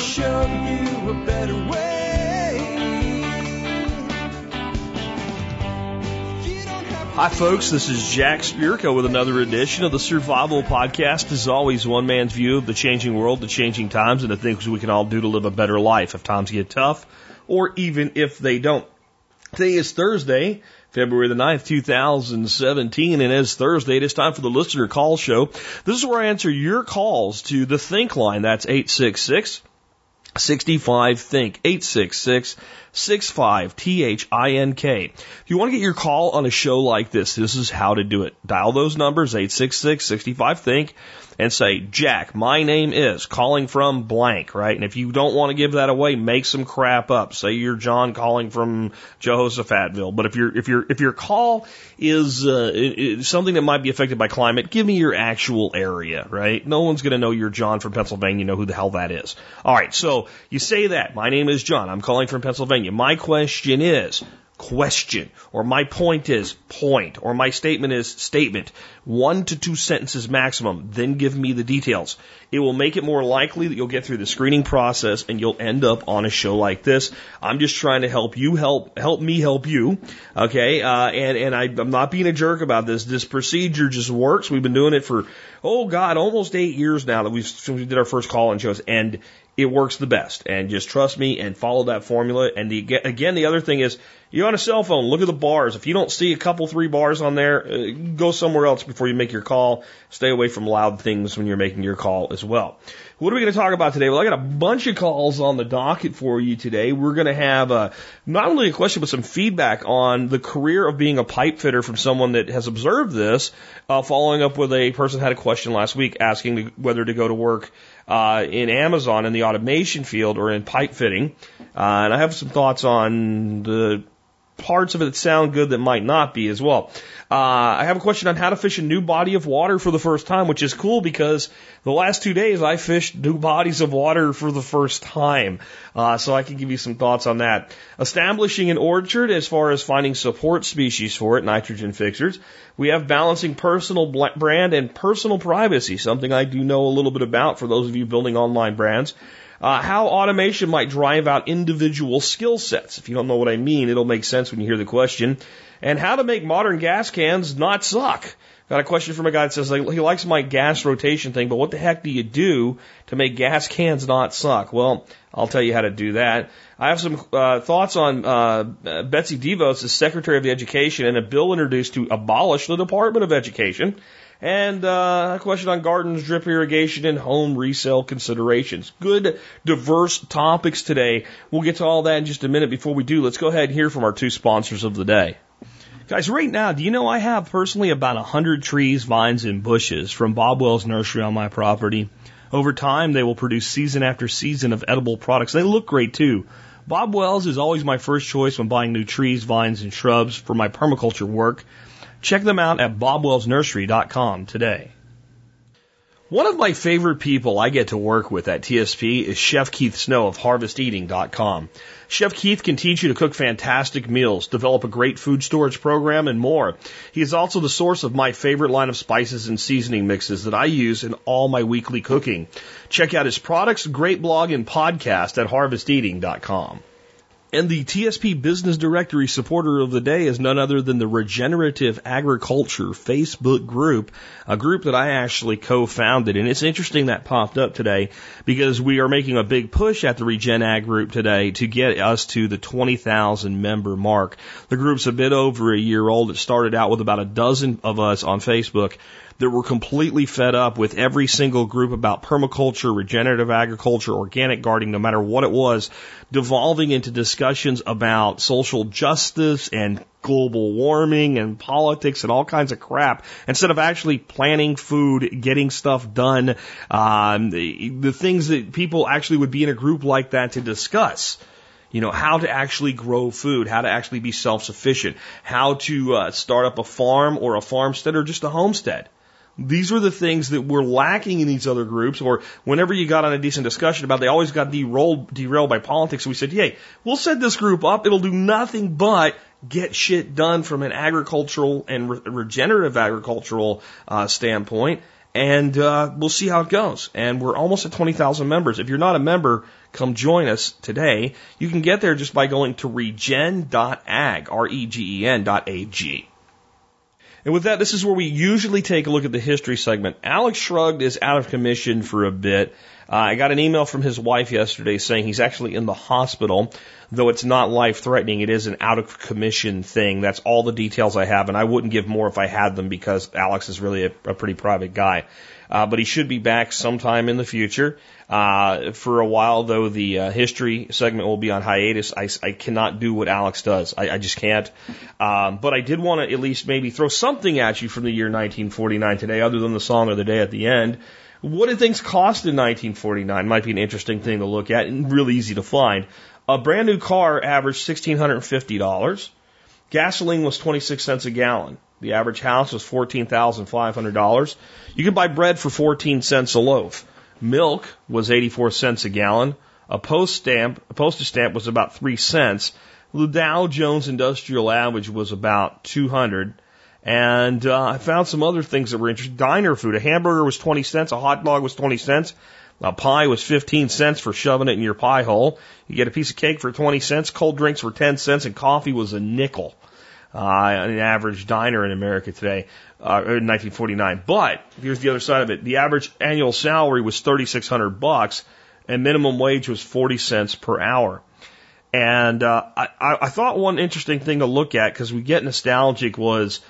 show you a better way. Hi, folks. This is Jack Spirko with another edition of the Survival Podcast. As always, one man's view of the changing world, the changing times, and the things we can all do to live a better life if times get tough or even if they don't. Today is Thursday, February the 9th, 2017, and as Thursday, it is time for the listener call show. This is where I answer your calls to the Think line. That's 866 65 Think. 866 65 T H I N K. If you want to get your call on a show like this, this is how to do it. Dial those numbers 866 65 Think and say, Jack, my name is calling from blank, right? And if you don't want to give that away, make some crap up. Say you're John calling from Jehoshaphatville. But if your if your if your call is uh, i- i- something that might be affected by climate, give me your actual area, right? No one's going to know you're John from Pennsylvania. You Know who the hell that is. All right, so you say that. My name is John. I'm calling from Pennsylvania. My question is question, or my point is point, or my statement is statement. One to two sentences maximum, then give me the details. It will make it more likely that you'll get through the screening process and you'll end up on a show like this. I'm just trying to help you help, help me help you. Okay. Uh, and, and I, I'm not being a jerk about this. This procedure just works. We've been doing it for, oh God, almost eight years now that we've, since we did our first call on shows and it works the best. And just trust me and follow that formula. And the, again, the other thing is, you're on a cell phone, look at the bars. If you don't see a couple, three bars on there, uh, go somewhere else before you make your call. Stay away from loud things when you're making your call as well. What are we going to talk about today? Well, I got a bunch of calls on the docket for you today. We're going to have uh, not only a question, but some feedback on the career of being a pipe fitter from someone that has observed this, uh, following up with a person had a question last week asking whether to go to work uh, in Amazon in the automation field or in pipe fitting. Uh, and I have some thoughts on the parts of it that sound good that might not be as well. Uh, I have a question on how to fish a new body of water for the first time, which is cool because the last two days I fished new bodies of water for the first time. Uh, so I can give you some thoughts on that. Establishing an orchard as far as finding support species for it, nitrogen fixers. We have balancing personal brand and personal privacy, something I do know a little bit about for those of you building online brands. Uh, how automation might drive out individual skill sets. If you don't know what I mean, it'll make sense when you hear the question. And how to make modern gas cans not suck. Got a question from a guy that says like, he likes my gas rotation thing, but what the heck do you do to make gas cans not suck? Well, I'll tell you how to do that. I have some uh, thoughts on uh, Betsy DeVos as Secretary of Education and a bill introduced to abolish the Department of Education and uh, a question on gardens, drip irrigation, and home resale considerations. Good, diverse topics today. We'll get to all that in just a minute. Before we do, let's go ahead and hear from our two sponsors of the day. Guys, right now, do you know I have personally about a hundred trees, vines, and bushes from Bob Wells Nursery on my property? Over time, they will produce season after season of edible products. They look great too. Bob Wells is always my first choice when buying new trees, vines, and shrubs for my permaculture work. Check them out at bobwellsnursery.com today. One of my favorite people I get to work with at TSP is Chef Keith Snow of harvesteating.com. Chef Keith can teach you to cook fantastic meals, develop a great food storage program, and more. He is also the source of my favorite line of spices and seasoning mixes that I use in all my weekly cooking. Check out his products, great blog, and podcast at harvesteating.com. And the TSP Business Directory supporter of the day is none other than the Regenerative Agriculture Facebook group, a group that I actually co-founded. And it's interesting that popped up today because we are making a big push at the Regen Ag group today to get us to the 20,000 member mark. The group's a bit over a year old. It started out with about a dozen of us on Facebook that were completely fed up with every single group about permaculture, regenerative agriculture, organic gardening, no matter what it was, devolving into discussions about social justice and global warming and politics and all kinds of crap instead of actually planning food, getting stuff done, um, the, the things that people actually would be in a group like that to discuss. You know, how to actually grow food, how to actually be self-sufficient, how to uh, start up a farm or a farmstead or just a homestead. These were the things that were lacking in these other groups, or whenever you got on a decent discussion about, they always got derailed, derailed by politics. We said, "Hey, we'll set this group up. It'll do nothing but get shit done from an agricultural and re- regenerative agricultural uh, standpoint." and uh, we'll see how it goes. And we're almost at 20,000 members. If you're not a member, come join us today. You can get there just by going to regen.ag, R-E-G-E-N dot A-G. And with that, this is where we usually take a look at the history segment. Alex Shrugged is out of commission for a bit. Uh, I got an email from his wife yesterday saying he's actually in the hospital, though it's not life threatening. It is an out of commission thing. That's all the details I have, and I wouldn't give more if I had them because Alex is really a, a pretty private guy. Uh, but he should be back sometime in the future. Uh, for a while, though, the uh, history segment will be on hiatus. I, I cannot do what Alex does. I, I just can't. Um, but I did want to at least maybe throw something at you from the year 1949 today, other than the song of the day at the end. What did things cost in 1949? Might be an interesting thing to look at and really easy to find. A brand new car averaged $1,650. Gasoline was 26 cents a gallon. The average house was $14,500. You could buy bread for 14 cents a loaf. Milk was 84 cents a gallon. A post stamp, a postage stamp was about 3 cents. The Dow Jones Industrial Average was about 200. And uh, I found some other things that were interesting. Diner food. A hamburger was 20 cents. A hot dog was 20 cents. A pie was 15 cents for shoving it in your pie hole. You get a piece of cake for 20 cents. Cold drinks were 10 cents. And coffee was a nickel. Uh, an average diner in America today, uh, in 1949. But here's the other side of it. The average annual salary was 3,600 bucks and minimum wage was 40 cents per hour. And, uh, I, I thought one interesting thing to look at because we get nostalgic was,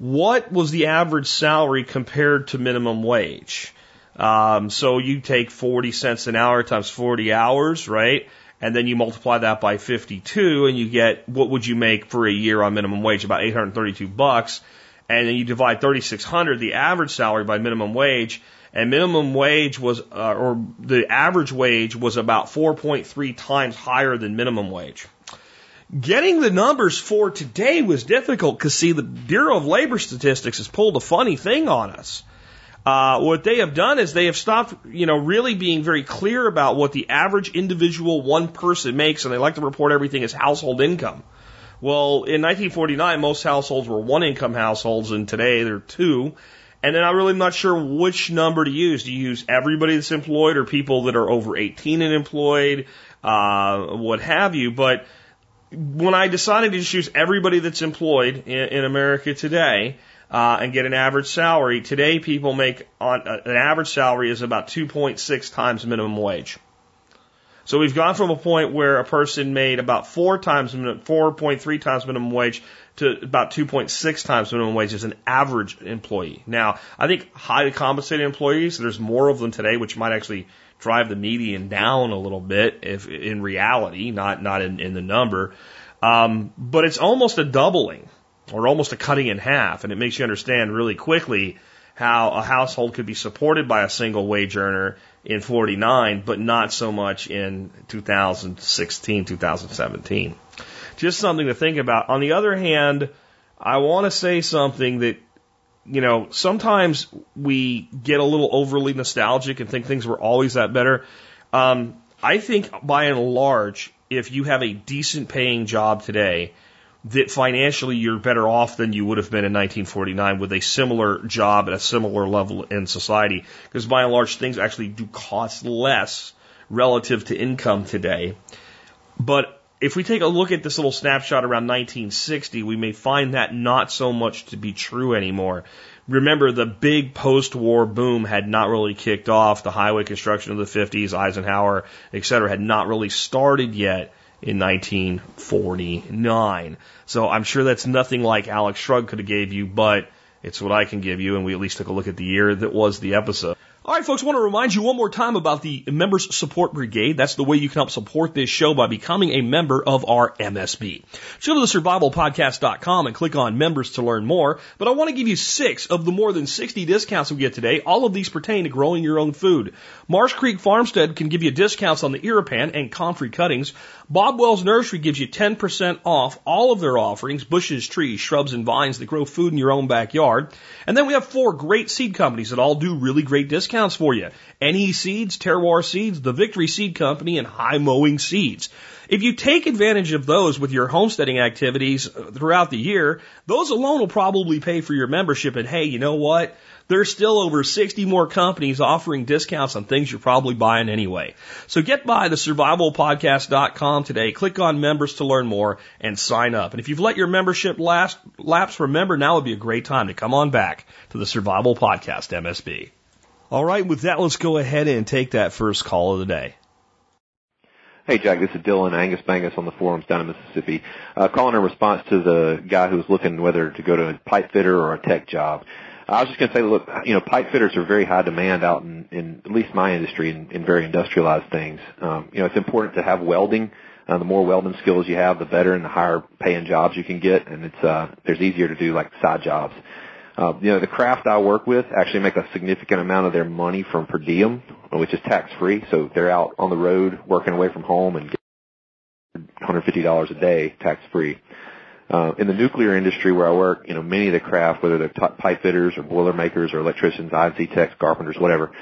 what was the average salary compared to minimum wage? Um, so you take 40 cents an hour times 40 hours, right? And then you multiply that by 52 and you get what would you make for a year on minimum wage? About 832 bucks. And then you divide 3600, the average salary by minimum wage. And minimum wage was, uh, or the average wage was about 4.3 times higher than minimum wage. Getting the numbers for today was difficult because, see, the Bureau of Labor Statistics has pulled a funny thing on us. Uh, what they have done is they have stopped, you know, really being very clear about what the average individual one person makes, and they like to report everything as household income. Well, in 1949, most households were one income households, and today they're two. And then I'm really not sure which number to use. Do you use everybody that's employed or people that are over 18 and employed, uh, what have you? But when I decided to just use everybody that's employed in, in America today uh, and get an average salary, today people make on uh, an average salary is about 2.6 times minimum wage. So we've gone from a point where a person made about four times, 4.3 times minimum wage to about 2.6 times minimum wage as an average employee. Now, I think highly compensated employees, there's more of them today, which might actually drive the median down a little bit if in reality, not, not in, in the number. Um, but it's almost a doubling or almost a cutting in half. And it makes you understand really quickly how a household could be supported by a single wage earner in 49, but not so much in 2016, 2017. Just something to think about. On the other hand, I want to say something that you know, sometimes we get a little overly nostalgic and think things were always that better. Um, I think by and large, if you have a decent paying job today, that financially you're better off than you would have been in 1949 with a similar job at a similar level in society. Because by and large, things actually do cost less relative to income today. But if we take a look at this little snapshot around 1960, we may find that not so much to be true anymore. Remember, the big post-war boom had not really kicked off. The highway construction of the 50s, Eisenhower, et cetera, had not really started yet in 1949. So I'm sure that's nothing like Alex Shrugged could have gave you, but it's what I can give you, and we at least took a look at the year that was the episode. All right, folks, I want to remind you one more time about the Members Support Brigade. That's the way you can help support this show by becoming a member of our MSB. Go to the survivalpodcast.com and click on members to learn more. But I want to give you six of the more than 60 discounts we get today. All of these pertain to growing your own food. Marsh Creek Farmstead can give you discounts on the Irripan and comfrey cuttings. Bob Wells Nursery gives you 10% off all of their offerings, bushes, trees, shrubs, and vines that grow food in your own backyard. And then we have four great seed companies that all do really great discounts discounts for you. NE Seeds, Terroir Seeds, the Victory Seed Company, and High Mowing Seeds. If you take advantage of those with your homesteading activities uh, throughout the year, those alone will probably pay for your membership. And hey, you know what? There's still over 60 more companies offering discounts on things you're probably buying anyway. So get by the survivalpodcast.com today, click on members to learn more and sign up. And if you've let your membership last, lapse, remember now would be a great time to come on back to the Survival Podcast MSB. All right, with that, let's go ahead and take that first call of the day. Hey, Jack, this is Dylan Angus Bangus on the forums down in Mississippi. Uh, calling in response to the guy who was looking whether to go to a pipe fitter or a tech job. I was just going to say, look, you know, pipe fitters are very high demand out in, in at least my industry in, in very industrialized things. Um, you know, it's important to have welding. Uh, the more welding skills you have, the better and the higher paying jobs you can get, and it's uh, there's easier to do like side jobs. You know, the craft I work with actually make a significant amount of their money from per diem, which is tax free. So they're out on the road working away from home and get $150 a day tax free. Uh, in the nuclear industry where I work, you know, many of the craft, whether they're t- pipe fitters or boiler makers or electricians, I&C techs, carpenters, whatever,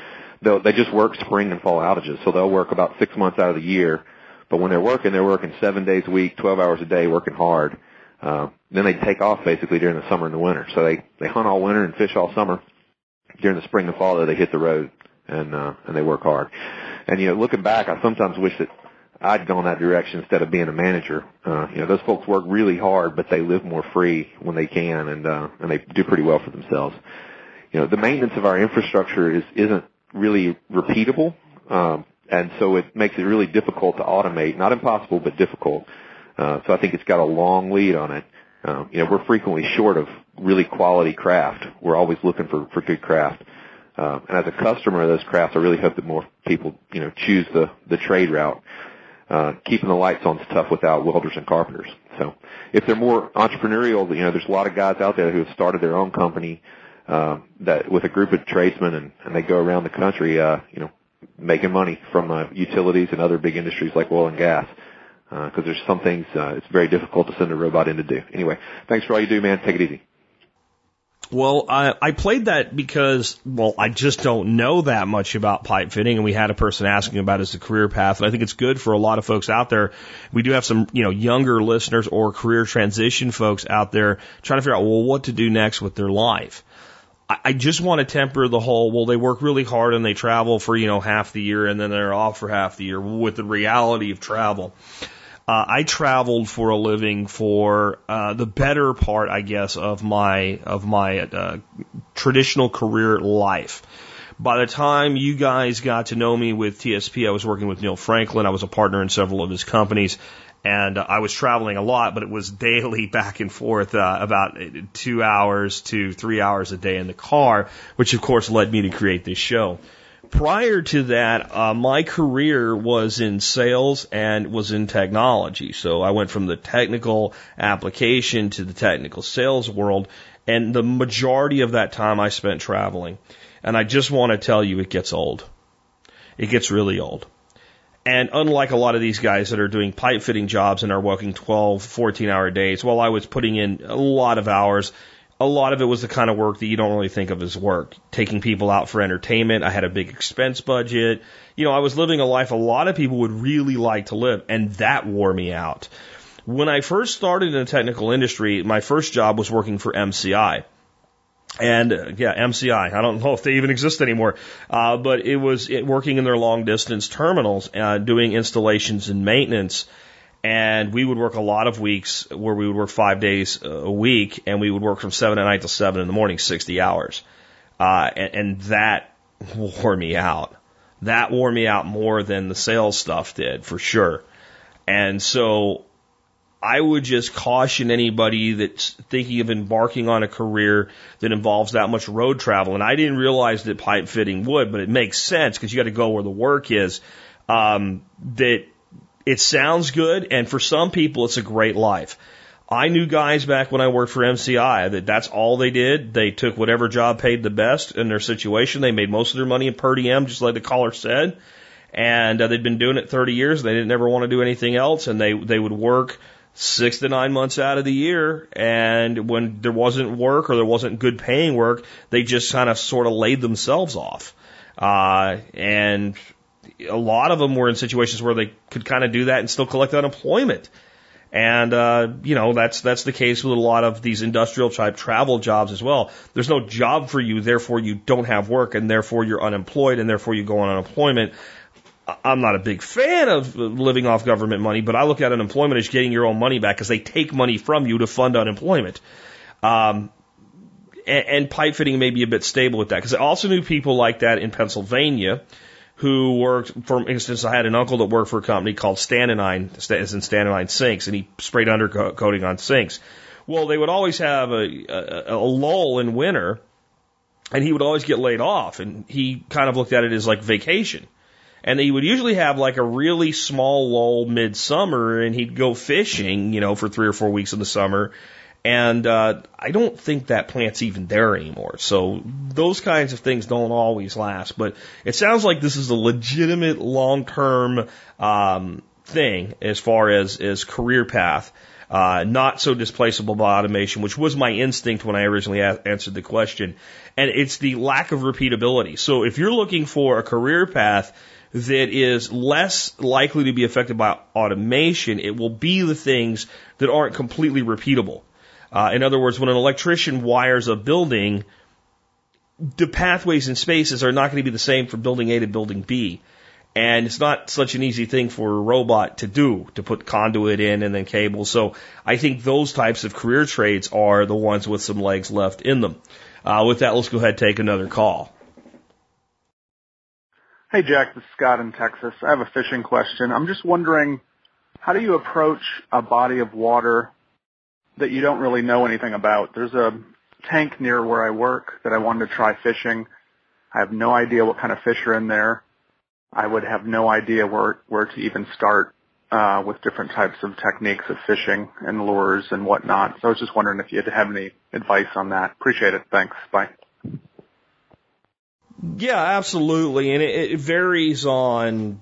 they'll, they just work spring and fall outages. So they'll work about six months out of the year. But when they're working, they're working seven days a week, 12 hours a day, working hard. Uh, then they take off basically during the summer and the winter. So they, they hunt all winter and fish all summer. During the spring and fall, though, they hit the road and, uh, and they work hard. And, you know, looking back, I sometimes wish that I'd gone that direction instead of being a manager. Uh, you know, those folks work really hard, but they live more free when they can, and uh, and they do pretty well for themselves. You know, the maintenance of our infrastructure is isn't really repeatable, um, and so it makes it really difficult to automate. Not impossible, but difficult. Uh, so I think it's got a long lead on it. You know, we're frequently short of really quality craft. We're always looking for for good craft. Uh, and as a customer of those crafts, I really hope that more people, you know, choose the the trade route uh, keeping the lights on is tough without welders and carpenters. So if they're more entrepreneurial, you know, there's a lot of guys out there who have started their own company, uh, that with a group of tradesmen and, and they go around the country, uh, you know, making money from, uh, utilities and other big industries like oil and gas. Uh, cause there's some things, uh, it's very difficult to send a robot in to do. Anyway, thanks for all you do, man. Take it easy. Well, I, I played that because, well, I just don't know that much about pipe fitting, and we had a person asking about as a career path. And I think it's good for a lot of folks out there. We do have some, you know, younger listeners or career transition folks out there trying to figure out, well, what to do next with their life. I, I just want to temper the whole, well, they work really hard and they travel for, you know, half the year and then they're off for half the year with the reality of travel. Uh, I traveled for a living for uh, the better part, I guess, of my of my uh, traditional career life. By the time you guys got to know me with TSP, I was working with Neil Franklin. I was a partner in several of his companies, and uh, I was traveling a lot, but it was daily back and forth, uh, about two hours to three hours a day in the car, which of course led me to create this show prior to that, uh, my career was in sales and was in technology. So I went from the technical application to the technical sales world, and the majority of that time I spent traveling. And I just want to tell you, it gets old. It gets really old. And unlike a lot of these guys that are doing pipe fitting jobs and are working 12, 14 hour days, while I was putting in a lot of hours, a lot of it was the kind of work that you don't really think of as work. Taking people out for entertainment. I had a big expense budget. You know, I was living a life a lot of people would really like to live, and that wore me out. When I first started in the technical industry, my first job was working for MCI. And uh, yeah, MCI. I don't know if they even exist anymore, uh, but it was it, working in their long distance terminals, uh, doing installations and maintenance and we would work a lot of weeks where we would work five days a week, and we would work from seven at night till seven in the morning, sixty hours, uh, and, and that wore me out. That wore me out more than the sales stuff did, for sure. And so I would just caution anybody that's thinking of embarking on a career that involves that much road travel. And I didn't realize that pipe fitting would, but it makes sense because you got to go where the work is. Um, that it sounds good, and for some people, it's a great life. I knew guys back when I worked for MCI that that's all they did. They took whatever job paid the best in their situation. They made most of their money in per diem, just like the caller said. And uh, they'd been doing it 30 years. They didn't ever want to do anything else, and they they would work six to nine months out of the year. And when there wasn't work or there wasn't good paying work, they just kind of sort of laid themselves off. Uh, and a lot of them were in situations where they could kind of do that and still collect unemployment. And, uh, you know, that's, that's the case with a lot of these industrial type travel jobs as well. There's no job for you, therefore you don't have work, and therefore you're unemployed, and therefore you go on unemployment. I'm not a big fan of living off government money, but I look at unemployment as getting your own money back because they take money from you to fund unemployment. Um, and, and pipe fitting may be a bit stable with that because I also knew people like that in Pennsylvania who worked, for instance, I had an uncle that worked for a company called Stananine, as in Stananine sinks, and he sprayed undercoating on sinks. Well, they would always have a, a, a lull in winter, and he would always get laid off, and he kind of looked at it as like vacation. And he would usually have like a really small lull midsummer, and he'd go fishing, you know, for three or four weeks in the summer, and uh, I don't think that plant's even there anymore. So those kinds of things don't always last. But it sounds like this is a legitimate long term um, thing as far as, as career path. Uh, not so displaceable by automation, which was my instinct when I originally a- answered the question. And it's the lack of repeatability. So if you're looking for a career path that is less likely to be affected by automation, it will be the things that aren't completely repeatable. Uh, in other words, when an electrician wires a building, the pathways and spaces are not going to be the same from building A to building B. And it's not such an easy thing for a robot to do, to put conduit in and then cable. So I think those types of career trades are the ones with some legs left in them. Uh, with that, let's go ahead and take another call. Hey Jack, this is Scott in Texas. I have a fishing question. I'm just wondering, how do you approach a body of water that you don't really know anything about. There's a tank near where I work that I wanted to try fishing. I have no idea what kind of fish are in there. I would have no idea where where to even start uh, with different types of techniques of fishing and lures and whatnot. So I was just wondering if you had have any advice on that. Appreciate it. Thanks. Bye. Yeah, absolutely, and it, it varies on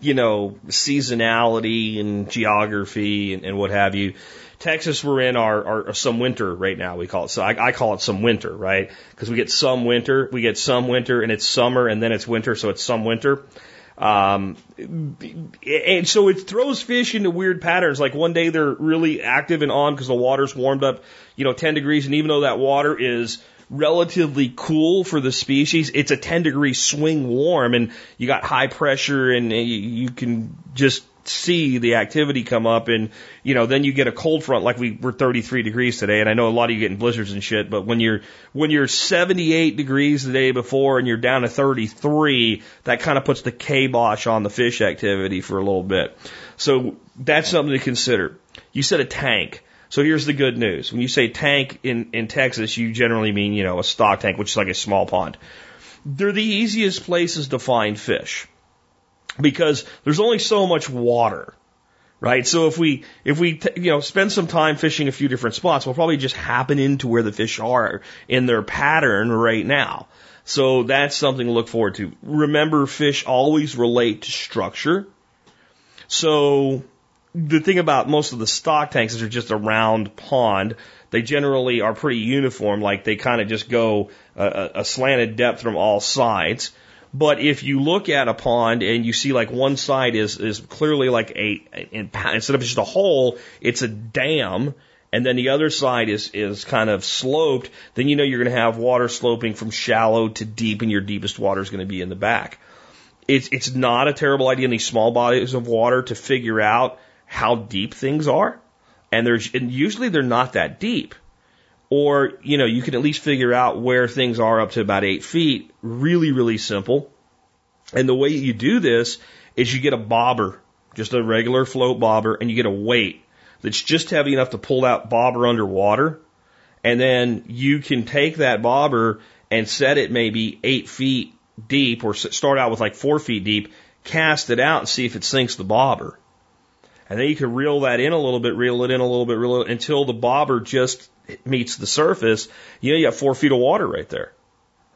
you know seasonality and geography and, and what have you. Texas, we're in our, our, some winter right now. We call it so. I, I call it some winter, right? Because we get some winter, we get some winter, and it's summer, and then it's winter, so it's some winter. Um, and so it throws fish into weird patterns. Like one day they're really active and on because the water's warmed up, you know, 10 degrees, and even though that water is relatively cool for the species. It's a 10 degree swing warm and you got high pressure and you can just see the activity come up and, you know, then you get a cold front like we were 33 degrees today. And I know a lot of you getting blizzards and shit, but when you're, when you're 78 degrees the day before and you're down to 33, that kind of puts the kibosh on the fish activity for a little bit. So that's something to consider. You said a tank. So here's the good news. When you say tank in, in Texas, you generally mean, you know, a stock tank, which is like a small pond. They're the easiest places to find fish because there's only so much water, right? So if we if we you know spend some time fishing a few different spots, we'll probably just happen into where the fish are in their pattern right now. So that's something to look forward to. Remember, fish always relate to structure. So the thing about most of the stock tanks is they're just a round pond. They generally are pretty uniform, like they kind of just go a, a slanted depth from all sides. But if you look at a pond and you see like one side is is clearly like a instead of just a hole, it's a dam, and then the other side is is kind of sloped, then you know you're going to have water sloping from shallow to deep, and your deepest water is going to be in the back. It's it's not a terrible idea in these small bodies of water to figure out how deep things are, and there's and usually they're not that deep or you know you can at least figure out where things are up to about eight feet. Really really simple. And the way you do this is you get a bobber just a regular float bobber and you get a weight that's just heavy enough to pull that bobber underwater. And then you can take that bobber and set it maybe eight feet deep or start out with like four feet deep cast it out and see if it sinks the bobber and then you can reel that in a little bit, reel it in a little bit, reel it until the bobber just meets the surface. You know, you have four feet of water right there.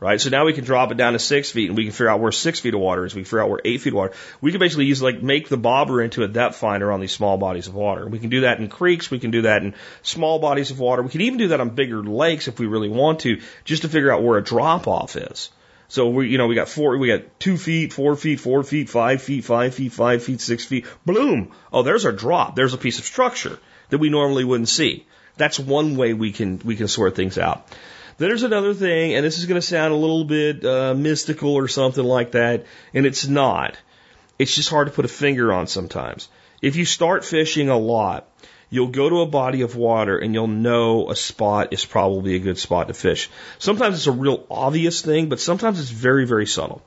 Right? So now we can drop it down to six feet and we can figure out where six feet of water is. We can figure out where eight feet of water. We can basically use like make the bobber into a depth finder on these small bodies of water. We can do that in creeks. We can do that in small bodies of water. We can even do that on bigger lakes if we really want to, just to figure out where a drop off is. So we, you know, we got four, we got two feet, four feet, four feet, five feet, five feet, five feet, six feet. Bloom. Oh, there's our drop. There's a piece of structure that we normally wouldn't see. That's one way we can we can sort things out. There's another thing, and this is going to sound a little bit uh, mystical or something like that, and it's not. It's just hard to put a finger on sometimes. If you start fishing a lot, you'll go to a body of water and you'll know a spot is probably a good spot to fish. Sometimes it's a real obvious thing, but sometimes it's very, very subtle.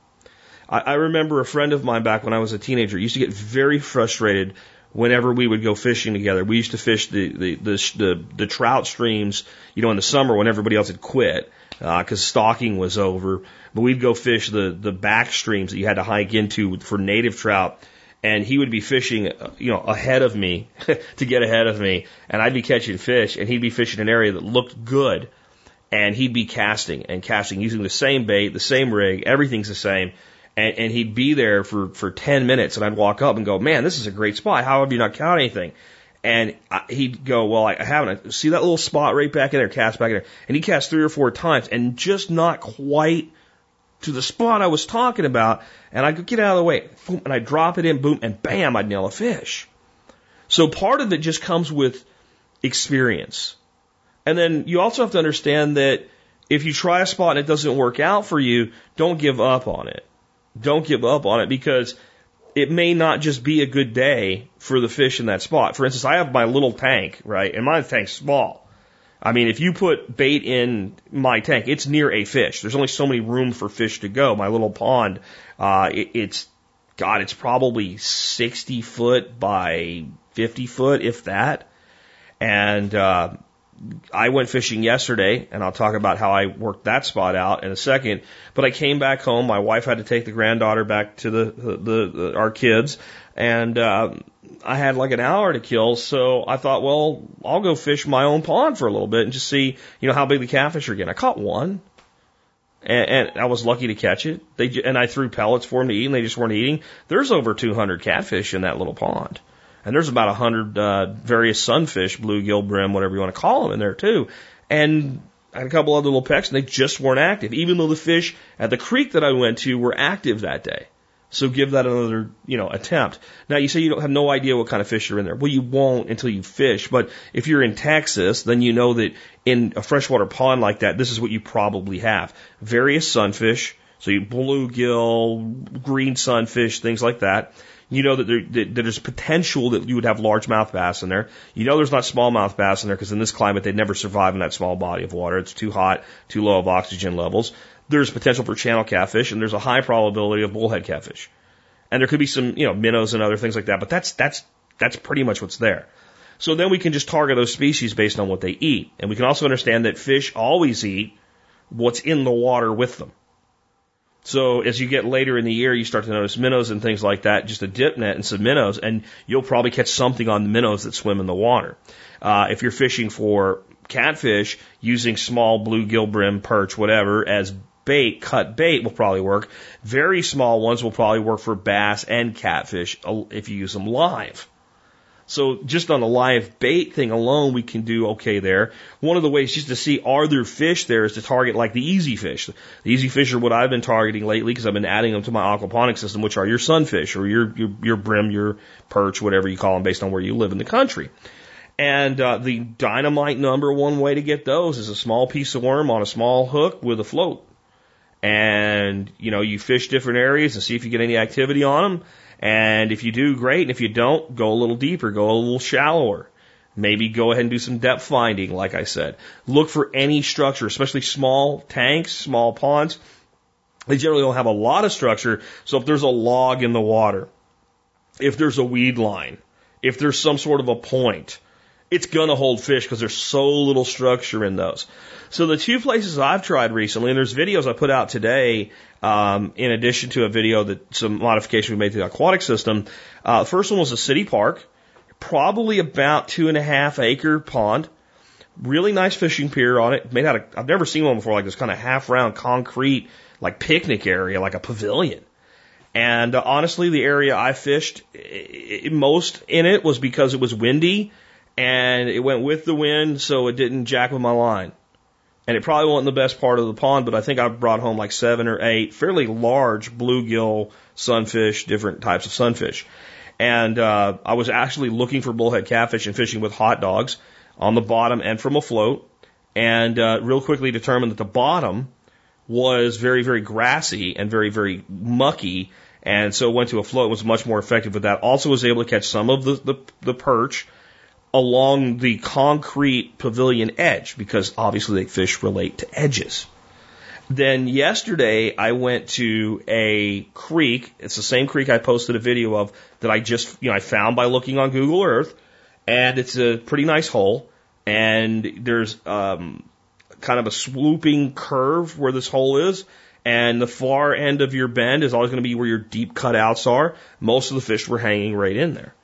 I, I remember a friend of mine back when I was a teenager used to get very frustrated whenever we would go fishing together. We used to fish the the the, the, the trout streams, you know, in the summer when everybody else had quit because uh, stocking was over. But we'd go fish the the back streams that you had to hike into for native trout and he would be fishing, you know, ahead of me to get ahead of me, and I'd be catching fish, and he'd be fishing an area that looked good, and he'd be casting and casting using the same bait, the same rig, everything's the same, and, and he'd be there for for ten minutes, and I'd walk up and go, man, this is a great spot. How have you not caught anything? And he'd go, well, I haven't. See that little spot right back in there, cast back in there, and he cast three or four times, and just not quite to the spot I was talking about, and I could get out of the way, boom, and I drop it in, boom, and bam, I'd nail a fish. So part of it just comes with experience. And then you also have to understand that if you try a spot and it doesn't work out for you, don't give up on it. Don't give up on it because it may not just be a good day for the fish in that spot. For instance, I have my little tank, right? And my tank's small. I mean, if you put bait in my tank, it's near a fish. There's only so many room for fish to go. My little pond, uh, it, it's, God, it's probably 60 foot by 50 foot, if that. And, uh, I went fishing yesterday, and I'll talk about how I worked that spot out in a second. But I came back home. My wife had to take the granddaughter back to the, the, the our kids, and uh, I had like an hour to kill, so I thought, well, I'll go fish my own pond for a little bit and just see, you know, how big the catfish are getting. I caught one, and, and I was lucky to catch it. They and I threw pellets for them to eat, and they just weren't eating. There's over 200 catfish in that little pond, and there's about 100 uh, various sunfish, bluegill, brim, whatever you want to call them, in there too. And I had a couple other little pecks, and they just weren't active, even though the fish at the creek that I went to were active that day. So give that another, you know, attempt. Now you say you don't have no idea what kind of fish are in there. Well, you won't until you fish. But if you're in Texas, then you know that in a freshwater pond like that, this is what you probably have. Various sunfish. So you bluegill, green sunfish, things like that. You know that, there, that there's potential that you would have largemouth bass in there. You know there's not smallmouth bass in there because in this climate they'd never survive in that small body of water. It's too hot, too low of oxygen levels there's potential for channel catfish and there's a high probability of bullhead catfish. And there could be some, you know, minnows and other things like that, but that's, that's, that's pretty much what's there. So then we can just target those species based on what they eat. And we can also understand that fish always eat what's in the water with them. So as you get later in the year, you start to notice minnows and things like that, just a dip net and some minnows, and you'll probably catch something on the minnows that swim in the water. Uh, if you're fishing for catfish using small bluegill brim, perch, whatever, as bait, cut bait will probably work. Very small ones will probably work for bass and catfish if you use them live. So just on the live bait thing alone, we can do okay there. One of the ways just to see are there fish there is to target like the easy fish. The easy fish are what I've been targeting lately because I've been adding them to my aquaponic system, which are your sunfish or your, your, your brim, your perch, whatever you call them based on where you live in the country. And uh, the dynamite number one way to get those is a small piece of worm on a small hook with a float and you know you fish different areas and see if you get any activity on them. And if you do, great. And if you don't, go a little deeper, go a little shallower. Maybe go ahead and do some depth finding, like I said. Look for any structure, especially small tanks, small ponds. They generally don't have a lot of structure. So if there's a log in the water, if there's a weed line, if there's some sort of a point, it's going to hold fish because there's so little structure in those. So the two places I've tried recently, and there's videos I put out today, um, in addition to a video that some modification we made to the aquatic system. Uh, the first one was a city park, probably about two and a half acre pond. Really nice fishing pier on it. Made out of, I've never seen one before like this kind of half round concrete, like picnic area, like a pavilion. And uh, honestly, the area I fished it, most in it was because it was windy and it went with the wind, so it didn't jack with my line. and it probably wasn't the best part of the pond, but I think I brought home like seven or eight fairly large bluegill sunfish, different types of sunfish. And uh, I was actually looking for bullhead catfish and fishing with hot dogs on the bottom and from a float, and uh, real quickly determined that the bottom was very, very grassy and very, very mucky. And so went to a float was much more effective with that. Also was able to catch some of the, the, the perch along the concrete pavilion edge because obviously fish relate to edges. Then yesterday I went to a creek. It's the same creek I posted a video of that I just, you know, I found by looking on Google Earth. And it's a pretty nice hole. And there's, um, kind of a swooping curve where this hole is. And the far end of your bend is always going to be where your deep cutouts are. Most of the fish were hanging right in there.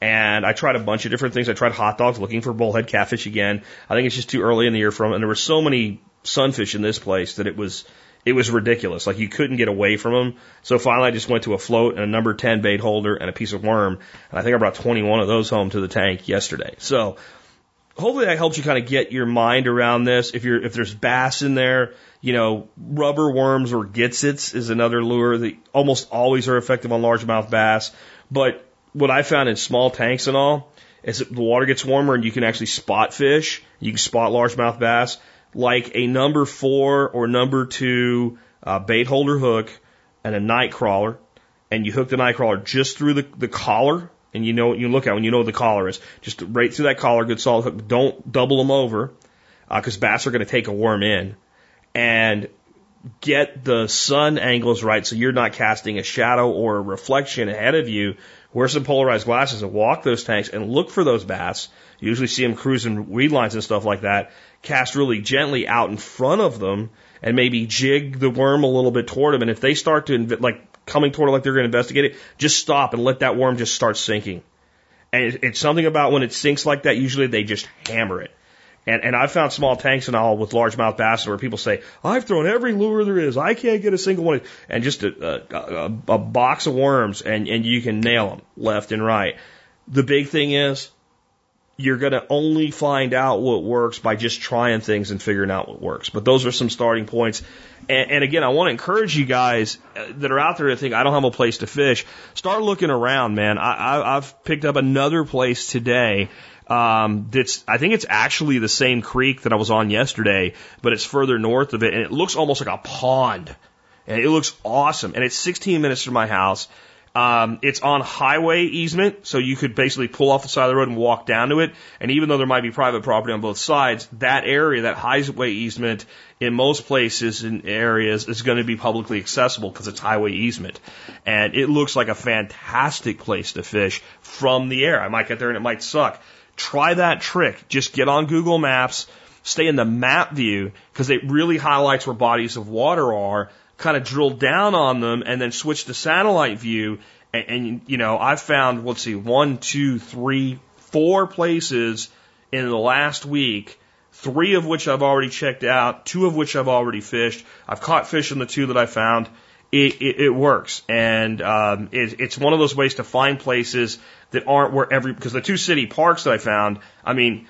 And I tried a bunch of different things. I tried hot dogs looking for bullhead catfish again. I think it's just too early in the year for them. And there were so many sunfish in this place that it was, it was ridiculous. Like you couldn't get away from them. So finally I just went to a float and a number 10 bait holder and a piece of worm. And I think I brought 21 of those home to the tank yesterday. So hopefully that helps you kind of get your mind around this. If you're, if there's bass in there, you know, rubber worms or Gitzits is another lure that almost always are effective on largemouth bass. But what I found in small tanks and all is that the water gets warmer and you can actually spot fish. You can spot largemouth bass like a number four or number two uh, bait holder hook and a night crawler. And you hook the night crawler just through the, the collar and you know what you look at when you know what the collar is. Just right through that collar, good solid hook. Don't double them over because uh, bass are going to take a worm in. And get the sun angles right so you're not casting a shadow or a reflection ahead of you. Wear some polarized glasses and walk those tanks and look for those bass. You usually see them cruising weed lines and stuff like that. Cast really gently out in front of them and maybe jig the worm a little bit toward them. And if they start to inv- like coming toward it like they're going to investigate it, just stop and let that worm just start sinking. And it's something about when it sinks like that, usually they just hammer it. And, and I've found small tanks and all with largemouth bass where people say, I've thrown every lure there is. I can't get a single one. And just a, a, a box of worms and, and you can nail them left and right. The big thing is you're going to only find out what works by just trying things and figuring out what works. But those are some starting points. And, and again, I want to encourage you guys uh, that are out there to think, I don't have a place to fish. Start looking around, man. I, I, I've picked up another place today. Um, that's, I think it's actually the same creek that I was on yesterday, but it's further north of it and it looks almost like a pond. And it looks awesome. And it's 16 minutes from my house. Um, it's on highway easement, so you could basically pull off the side of the road and walk down to it. And even though there might be private property on both sides, that area, that highway easement, in most places and areas is going to be publicly accessible because it's highway easement. And it looks like a fantastic place to fish from the air. I might get there and it might suck. Try that trick. Just get on Google Maps, stay in the map view because it really highlights where bodies of water are kind of drill down on them and then switch to satellite view. And, and, you know, I've found, let's see, one, two, three, four places in the last week, three of which I've already checked out, two of which I've already fished. I've caught fish in the two that I found. It, it, it works. And um, it, it's one of those ways to find places that aren't where every, because the two city parks that I found, I mean,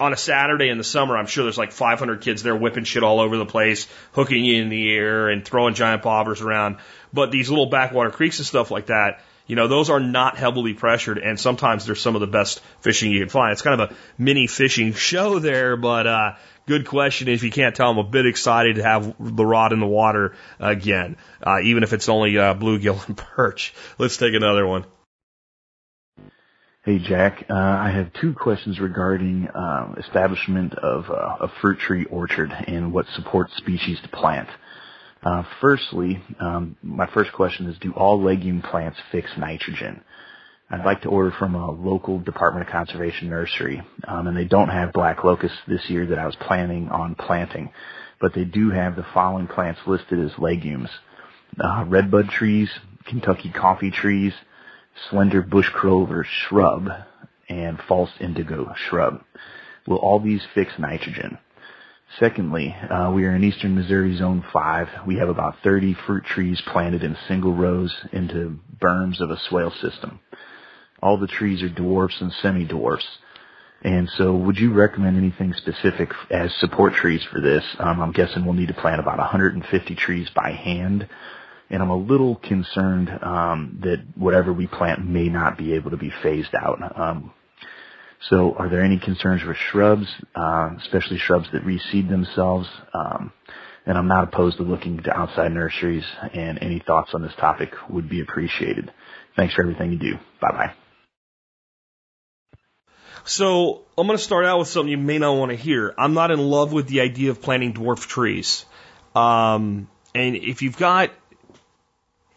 on a Saturday in the summer, I'm sure there's like 500 kids there whipping shit all over the place, hooking you in the air and throwing giant bobbers around. But these little backwater creeks and stuff like that, you know, those are not heavily pressured, and sometimes they're some of the best fishing you can find. It's kind of a mini fishing show there, but uh, good question. If you can't tell, I'm a bit excited to have the rod in the water again, uh, even if it's only uh, bluegill and perch. Let's take another one. Hey Jack, uh, I have two questions regarding uh, establishment of uh, a fruit tree orchard and what support species to plant. Uh, firstly, um, my first question is: Do all legume plants fix nitrogen? I'd like to order from a local Department of Conservation nursery, um, and they don't have black locust this year that I was planning on planting, but they do have the following plants listed as legumes: uh, redbud trees, Kentucky coffee trees slender bush clover shrub, and false indigo shrub. Will all these fix nitrogen? Secondly, uh, we are in eastern Missouri Zone 5. We have about 30 fruit trees planted in single rows into berms of a swale system. All the trees are dwarfs and semi-dwarfs. And so would you recommend anything specific as support trees for this? Um, I'm guessing we'll need to plant about 150 trees by hand. And I'm a little concerned um, that whatever we plant may not be able to be phased out. Um, so are there any concerns with shrubs, uh, especially shrubs that reseed themselves? Um, and I'm not opposed to looking to outside nurseries and any thoughts on this topic would be appreciated. Thanks for everything you do. Bye bye. So I'm going to start out with something you may not want to hear. I'm not in love with the idea of planting dwarf trees. Um, and if you've got,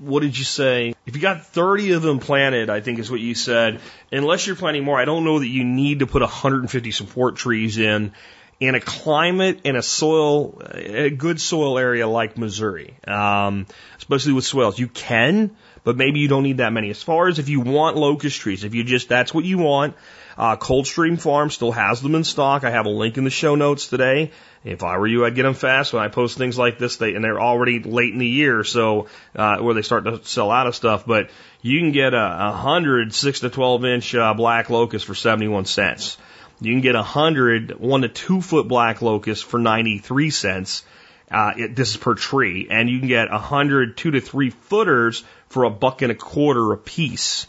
what did you say? If you got 30 of them planted, I think is what you said. Unless you're planting more, I don't know that you need to put 150 support trees in in a climate in a soil, a good soil area like Missouri, um, especially with swales. You can, but maybe you don't need that many. As far as if you want locust trees, if you just that's what you want, uh, Coldstream Farm still has them in stock. I have a link in the show notes today. If I were you, I'd get them fast. When I post things like this, they and they're already late in the year, so uh, where they start to sell out of stuff. But you can get a, a hundred six to twelve inch uh, black locust for seventy one cents. You can get a hundred one to two foot black locust for ninety three cents. Uh, it, this is per tree, and you can get a hundred two to three footers for a buck and a quarter a piece.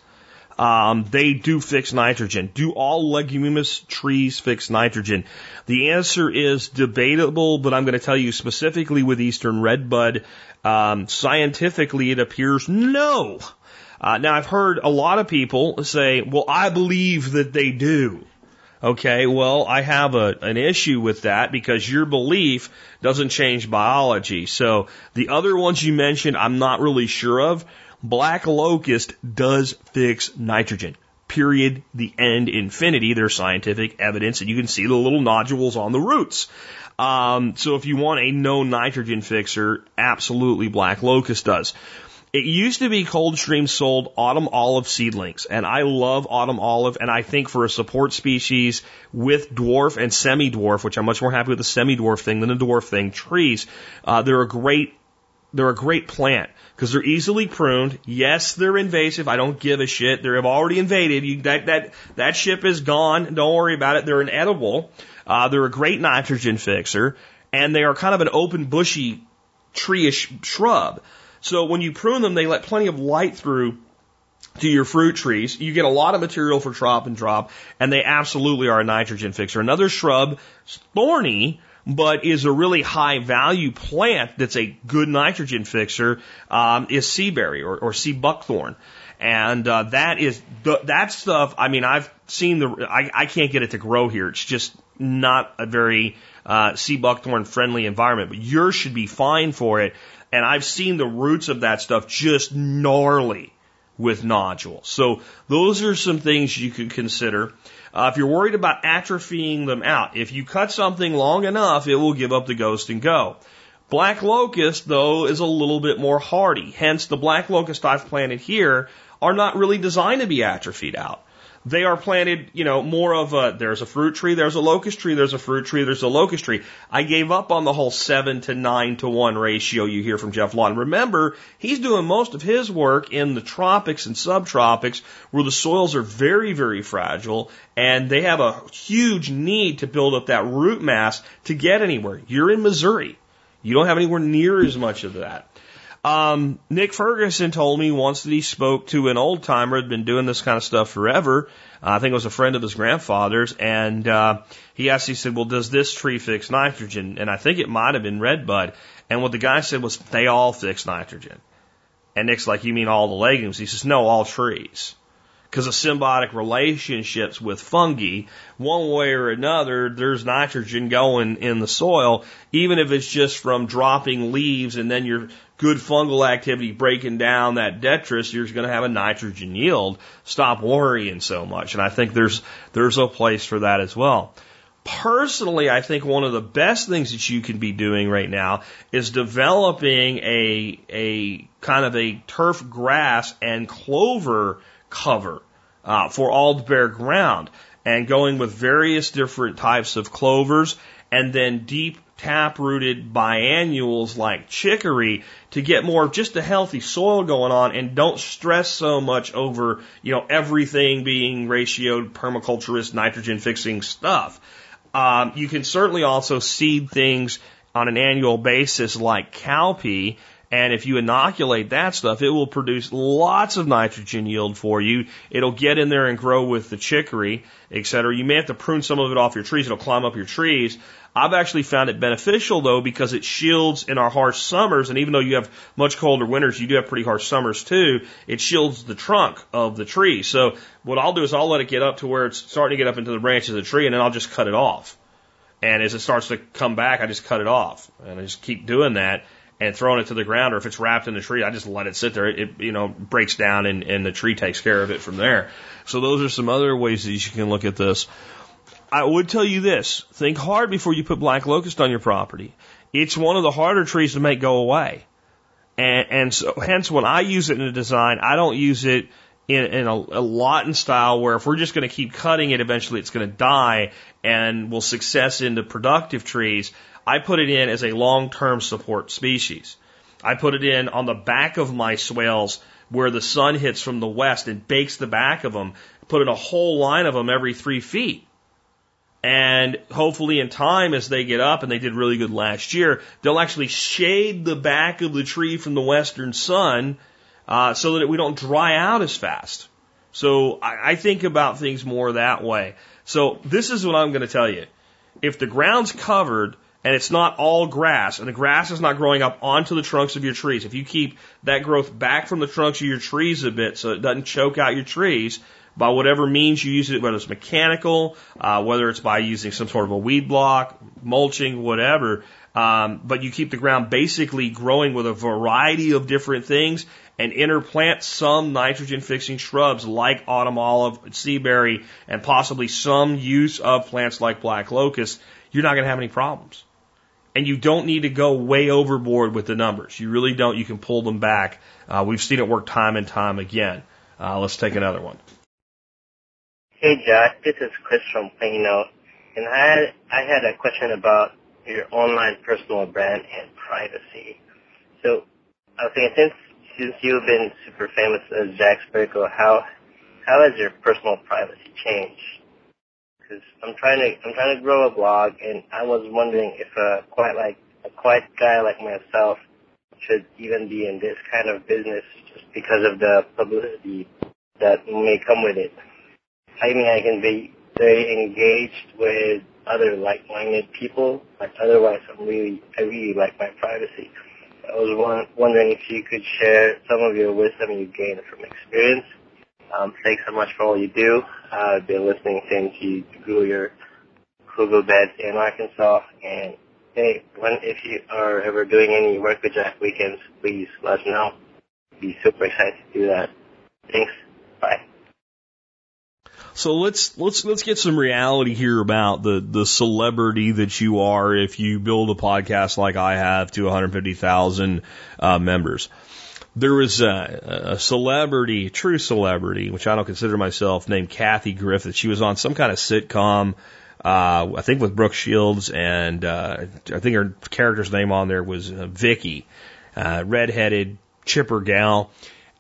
Um, they do fix nitrogen. Do all leguminous trees fix nitrogen? The answer is debatable, but I'm going to tell you specifically with eastern redbud. Um, scientifically, it appears no. Uh, now, I've heard a lot of people say, well, I believe that they do. Okay, well, I have a, an issue with that because your belief doesn't change biology. So the other ones you mentioned, I'm not really sure of. Black locust does fix nitrogen. Period. The end. Infinity. There's scientific evidence, and you can see the little nodules on the roots. Um, so if you want a no nitrogen fixer, absolutely black locust does. It used to be Coldstream sold autumn olive seedlings, and I love autumn olive, and I think for a support species with dwarf and semi-dwarf, which I'm much more happy with the semi-dwarf thing than the dwarf thing, trees, uh, they're a great, they're a great plant because they're easily pruned. Yes, they're invasive. I don't give a shit. They have already invaded. You, that that that ship is gone. Don't worry about it. They're an edible. Uh, they're a great nitrogen fixer, and they are kind of an open, bushy, tree-ish shrub. So when you prune them, they let plenty of light through to your fruit trees. You get a lot of material for chop and drop, and they absolutely are a nitrogen fixer. Another shrub, thorny, but is a really high value plant that's a good nitrogen fixer um, is seaberry or, or sea buckthorn. And uh, that is that stuff. I mean, I've seen the. I, I can't get it to grow here. It's just not a very uh, sea buckthorn friendly environment. But yours should be fine for it. And I've seen the roots of that stuff just gnarly with nodules. So those are some things you could consider. Uh, if you're worried about atrophying them out, if you cut something long enough, it will give up the ghost and go. Black locust, though, is a little bit more hardy. Hence, the black locust I've planted here are not really designed to be atrophied out. They are planted, you know, more of a, there's a fruit tree, there's a locust tree, there's a fruit tree, there's a locust tree. I gave up on the whole seven to nine to one ratio you hear from Geoff Lawton. Remember, he's doing most of his work in the tropics and subtropics where the soils are very, very fragile and they have a huge need to build up that root mass to get anywhere. You're in Missouri. You don't have anywhere near as much of that. Um, Nick Ferguson told me once that he spoke to an old timer had been doing this kind of stuff forever. Uh, I think it was a friend of his grandfather's, and uh, he asked, he said, "Well, does this tree fix nitrogen?" And I think it might have been redbud. And what the guy said was, "They all fix nitrogen." And Nick's like, "You mean all the legumes?" He says, "No, all trees." because of symbiotic relationships with fungi, one way or another, there's nitrogen going in the soil, even if it's just from dropping leaves and then your good fungal activity breaking down that detritus, you're going to have a nitrogen yield. Stop worrying so much. And I think there's, there's a place for that as well. Personally, I think one of the best things that you can be doing right now is developing a, a kind of a turf grass and clover cover uh, for all the bare ground and going with various different types of clovers and then deep tap rooted biennials like chicory to get more of just a healthy soil going on and don't stress so much over, you know, everything being ratioed permaculturist nitrogen fixing stuff. Um, you can certainly also seed things on an annual basis like cowpea and if you inoculate that stuff, it will produce lots of nitrogen yield for you. It'll get in there and grow with the chicory, et cetera. You may have to prune some of it off your trees. It'll climb up your trees. I've actually found it beneficial though because it shields in our harsh summers. And even though you have much colder winters, you do have pretty harsh summers too. It shields the trunk of the tree. So what I'll do is I'll let it get up to where it's starting to get up into the branches of the tree and then I'll just cut it off. And as it starts to come back, I just cut it off and I just keep doing that and throwing it to the ground, or if it's wrapped in the tree, I just let it sit there. It, you know, breaks down and, and the tree takes care of it from there. So those are some other ways that you can look at this. I would tell you this, think hard before you put black locust on your property. It's one of the harder trees to make go away. And, and so hence when I use it in a design, I don't use it in, in a, a in style where if we're just going to keep cutting it, eventually it's going to die and will success into productive trees. I put it in as a long-term support species. I put it in on the back of my swales where the sun hits from the west and bakes the back of them. Put in a whole line of them every three feet. And hopefully in time, as they get up, and they did really good last year, they'll actually shade the back of the tree from the western sun uh, so that we don't dry out as fast. So I, I think about things more that way. So this is what I'm going to tell you. If the ground's covered, and it's not all grass, and the grass is not growing up onto the trunks of your trees. If you keep that growth back from the trunks of your trees a bit so it doesn't choke out your trees, by whatever means you use it, whether it's mechanical, uh, whether it's by using some sort of a weed block, mulching, whatever, um, but you keep the ground basically growing with a variety of different things and interplant some nitrogen fixing shrubs like autumn olive, seaberry, and possibly some use of plants like black locust, you're not going to have any problems. And you don't need to go way overboard with the numbers. You really don't. You can pull them back. Uh, we've seen it work time and time again. Uh, let's take another one. Hey, Jack. This is Chris from Plano. And I had, I had a question about your online personal brand and privacy. So, I was thinking, since, since you've been super famous as Jack Spirko, how, how has your personal privacy changed? because I'm trying to I'm trying to grow a blog, and I was wondering if a quite like a quiet guy like myself should even be in this kind of business just because of the publicity that may come with it. I mean, I can be very engaged with other like-minded people, but otherwise, I'm really I really like my privacy. I was wondering if you could share some of your wisdom you gained from experience um, thanks so much for all you do. Uh, I've been listening since you grew your hugel beds in Arkansas. And hey, when if you are ever doing any work with Jack weekends, please let us know. Be super excited to do that. Thanks. Bye. So let's let's let's get some reality here about the the celebrity that you are if you build a podcast like I have to 150,000 uh, members there was a, a celebrity, true celebrity, which I don't consider myself, named Kathy Griffin. She was on some kind of sitcom, uh, I think with Brooke Shields, and uh, I think her character's name on there was uh, Vicky, uh, redheaded, chipper gal,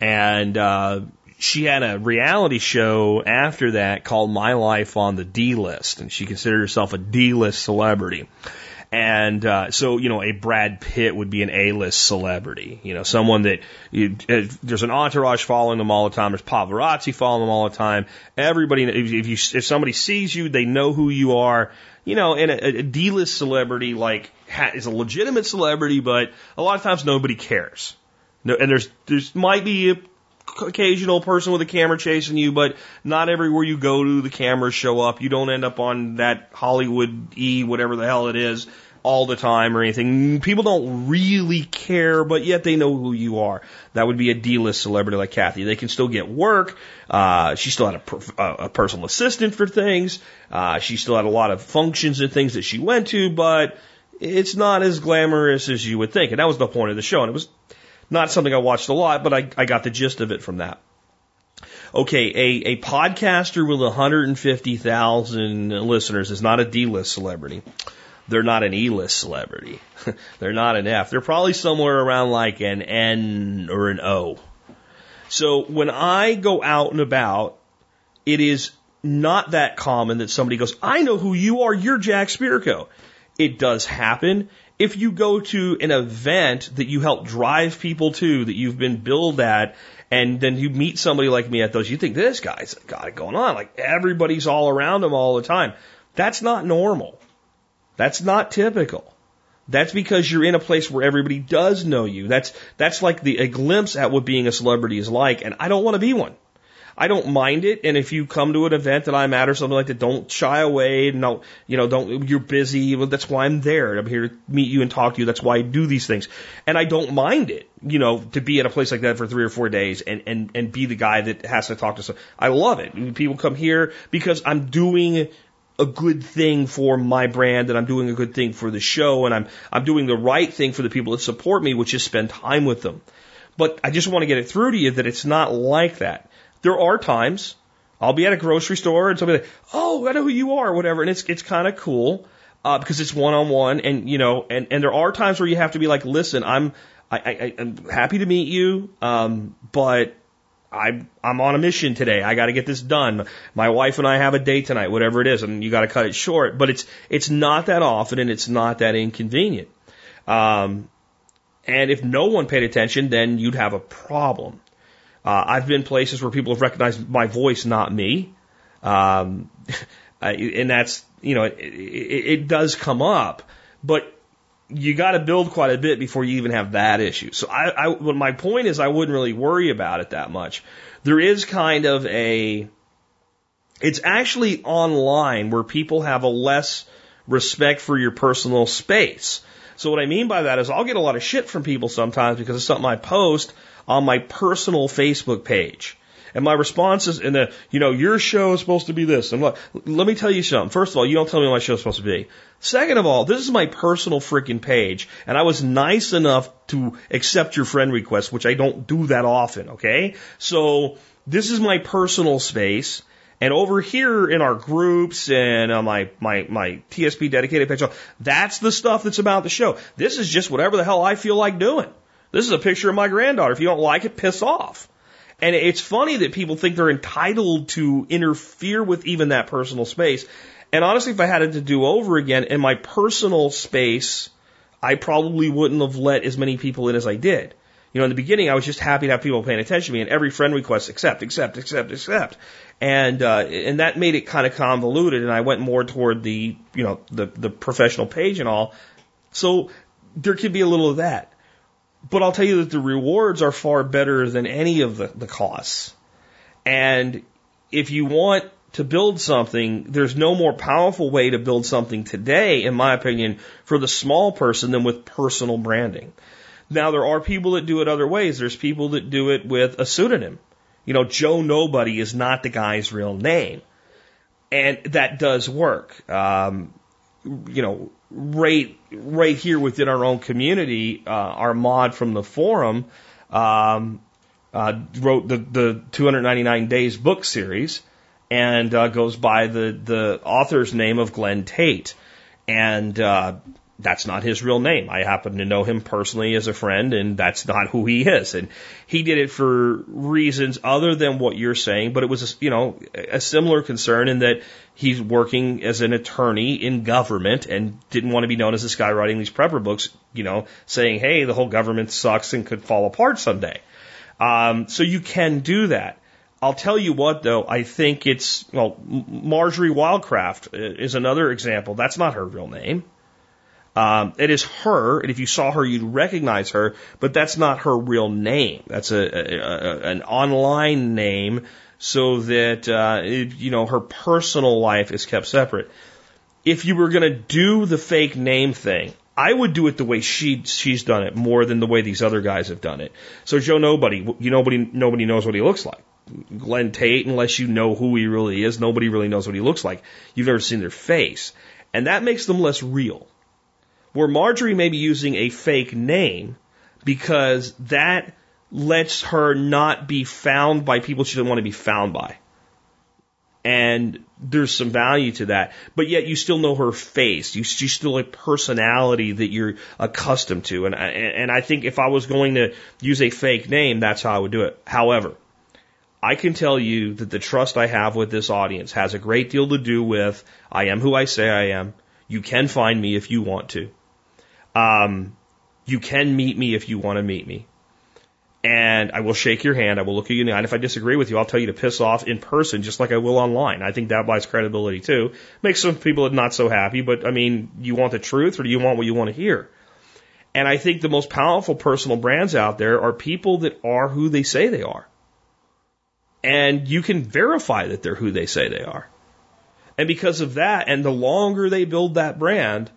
and uh, she had a reality show after that called My Life on the D List, and she considered herself a D list celebrity. And uh, so, you know, a Brad Pitt would be an A-list celebrity. You know, someone that you, uh, there's an entourage following them all the time. There's paparazzi following them all the time. Everybody, if, you if somebody sees you, they know who you are. You know, and a, a D-list celebrity like ha, is a legitimate celebrity, but a lot of times nobody cares. No, and there's there's might be a occasional person with a camera chasing you, but not everywhere you go to the cameras show up. You don't end up on that Hollywood E, whatever the hell it is, all the time or anything. People don't really care, but yet they know who you are. That would be a D-list celebrity like Kathy. They can still get work. Uh, she still had a, a personal assistant for things. Uh, she still had a lot of functions and things that she went to, but it's not as glamorous as you would think. And that was the point of the show. And it was not something I watched a lot, but I, I got the gist of it from that. Okay, a, a podcaster with 150,000 listeners is not a D-list celebrity. they're not an E-list celebrity. they're not an F. They're probably somewhere around like an N or an O. So when I go out and about, it is not that common that somebody goes, I know who you are, you're Jack Spirko. It does happen. If you go to an event that you help drive people to, that you've been billed at, and then you meet somebody like me at those, you think this guy's got it going on. Like everybody's all around him all the time. That's not normal. That's not typical. That's because you're in a place where everybody does know you. That's that's like the a glimpse at what being a celebrity is like, and I don't want to be one. I don't mind it, and if you come to an event that I'm at or something like that, don't shy away. No, you know, don't. You're busy. Well, that's why I'm there. I'm here to meet you and talk to you. That's why I do these things, and I don't mind it. You know, to be at a place like that for three or four days and and and be the guy that has to talk to some. I love it. People come here because I'm doing a good thing for my brand and I'm doing a good thing for the show and I'm I'm doing the right thing for the people that support me, which is spend time with them. But I just want to get it through to you that it's not like that. There are times I'll be at a grocery store and somebody oh, I know who you are, or whatever, and it's it's kind of cool uh, because it's one on one, and you know, and and there are times where you have to be like, listen, I'm I, I I'm happy to meet you, um, but I'm I'm on a mission today. I got to get this done. My wife and I have a date tonight, whatever it is, and you got to cut it short. But it's it's not that often, and it's not that inconvenient. Um, and if no one paid attention, then you'd have a problem. Uh, I've been places where people have recognized my voice, not me, um, and that's you know it, it, it does come up, but you got to build quite a bit before you even have that issue. So I, I, my point is I wouldn't really worry about it that much. There is kind of a, it's actually online where people have a less respect for your personal space. So what I mean by that is I'll get a lot of shit from people sometimes because it's something I post on my personal Facebook page. And my response is, in the, you know, your show is supposed to be this. And look, let me tell you something. First of all, you don't tell me what my show's supposed to be. Second of all, this is my personal freaking page, and I was nice enough to accept your friend request, which I don't do that often, okay? So, this is my personal space. And over here in our groups and on my, my, my TSP dedicated page, that's the stuff that's about the show. This is just whatever the hell I feel like doing. This is a picture of my granddaughter. If you don't like it, piss off. And it's funny that people think they're entitled to interfere with even that personal space. And honestly, if I had it to do over again in my personal space, I probably wouldn't have let as many people in as I did. You know, in the beginning, I was just happy to have people paying attention to me, and every friend request, accept, accept, accept, accept, and uh, and that made it kind of convoluted. And I went more toward the you know the the professional page and all. So there could be a little of that. But I'll tell you that the rewards are far better than any of the, the costs. And if you want to build something, there's no more powerful way to build something today, in my opinion, for the small person than with personal branding. Now, there are people that do it other ways. There's people that do it with a pseudonym. You know, Joe Nobody is not the guy's real name. And that does work. Um, you know, right right here within our own community, uh, our mod from the forum um, uh, wrote the the 299 days book series and uh, goes by the the author's name of Glenn Tate, and uh, that's not his real name. I happen to know him personally as a friend, and that's not who he is. And he did it for reasons other than what you're saying, but it was, a, you know, a similar concern in that he's working as an attorney in government and didn't want to be known as this guy writing these prepper books, you know, saying, hey, the whole government sucks and could fall apart someday. Um, so you can do that. I'll tell you what, though, I think it's, well, Marjorie Wildcraft is another example. That's not her real name. Um, it is her, and if you saw her, you'd recognize her, but that's not her real name. That's a, a, a an online name, so that uh, it, you know her personal life is kept separate. If you were going to do the fake name thing, I would do it the way she she's done it more than the way these other guys have done it. So Joe Nobody, you nobody nobody knows what he looks like. Glenn Tate, unless you know who he really is, nobody really knows what he looks like. You've never seen their face, and that makes them less real where Marjorie may be using a fake name because that lets her not be found by people she doesn't want to be found by. And there's some value to that. But yet you still know her face. You, you still a personality that you're accustomed to. And I, and I think if I was going to use a fake name, that's how I would do it. However, I can tell you that the trust I have with this audience has a great deal to do with I am who I say I am. You can find me if you want to. Um, you can meet me if you want to meet me and I will shake your hand. I will look at you in the eye. And if I disagree with you, I'll tell you to piss off in person, just like I will online. I think that buys credibility too. Makes some people not so happy, but I mean, you want the truth or do you want what you want to hear? And I think the most powerful personal brands out there are people that are who they say they are. And you can verify that they're who they say they are. And because of that, and the longer they build that brand,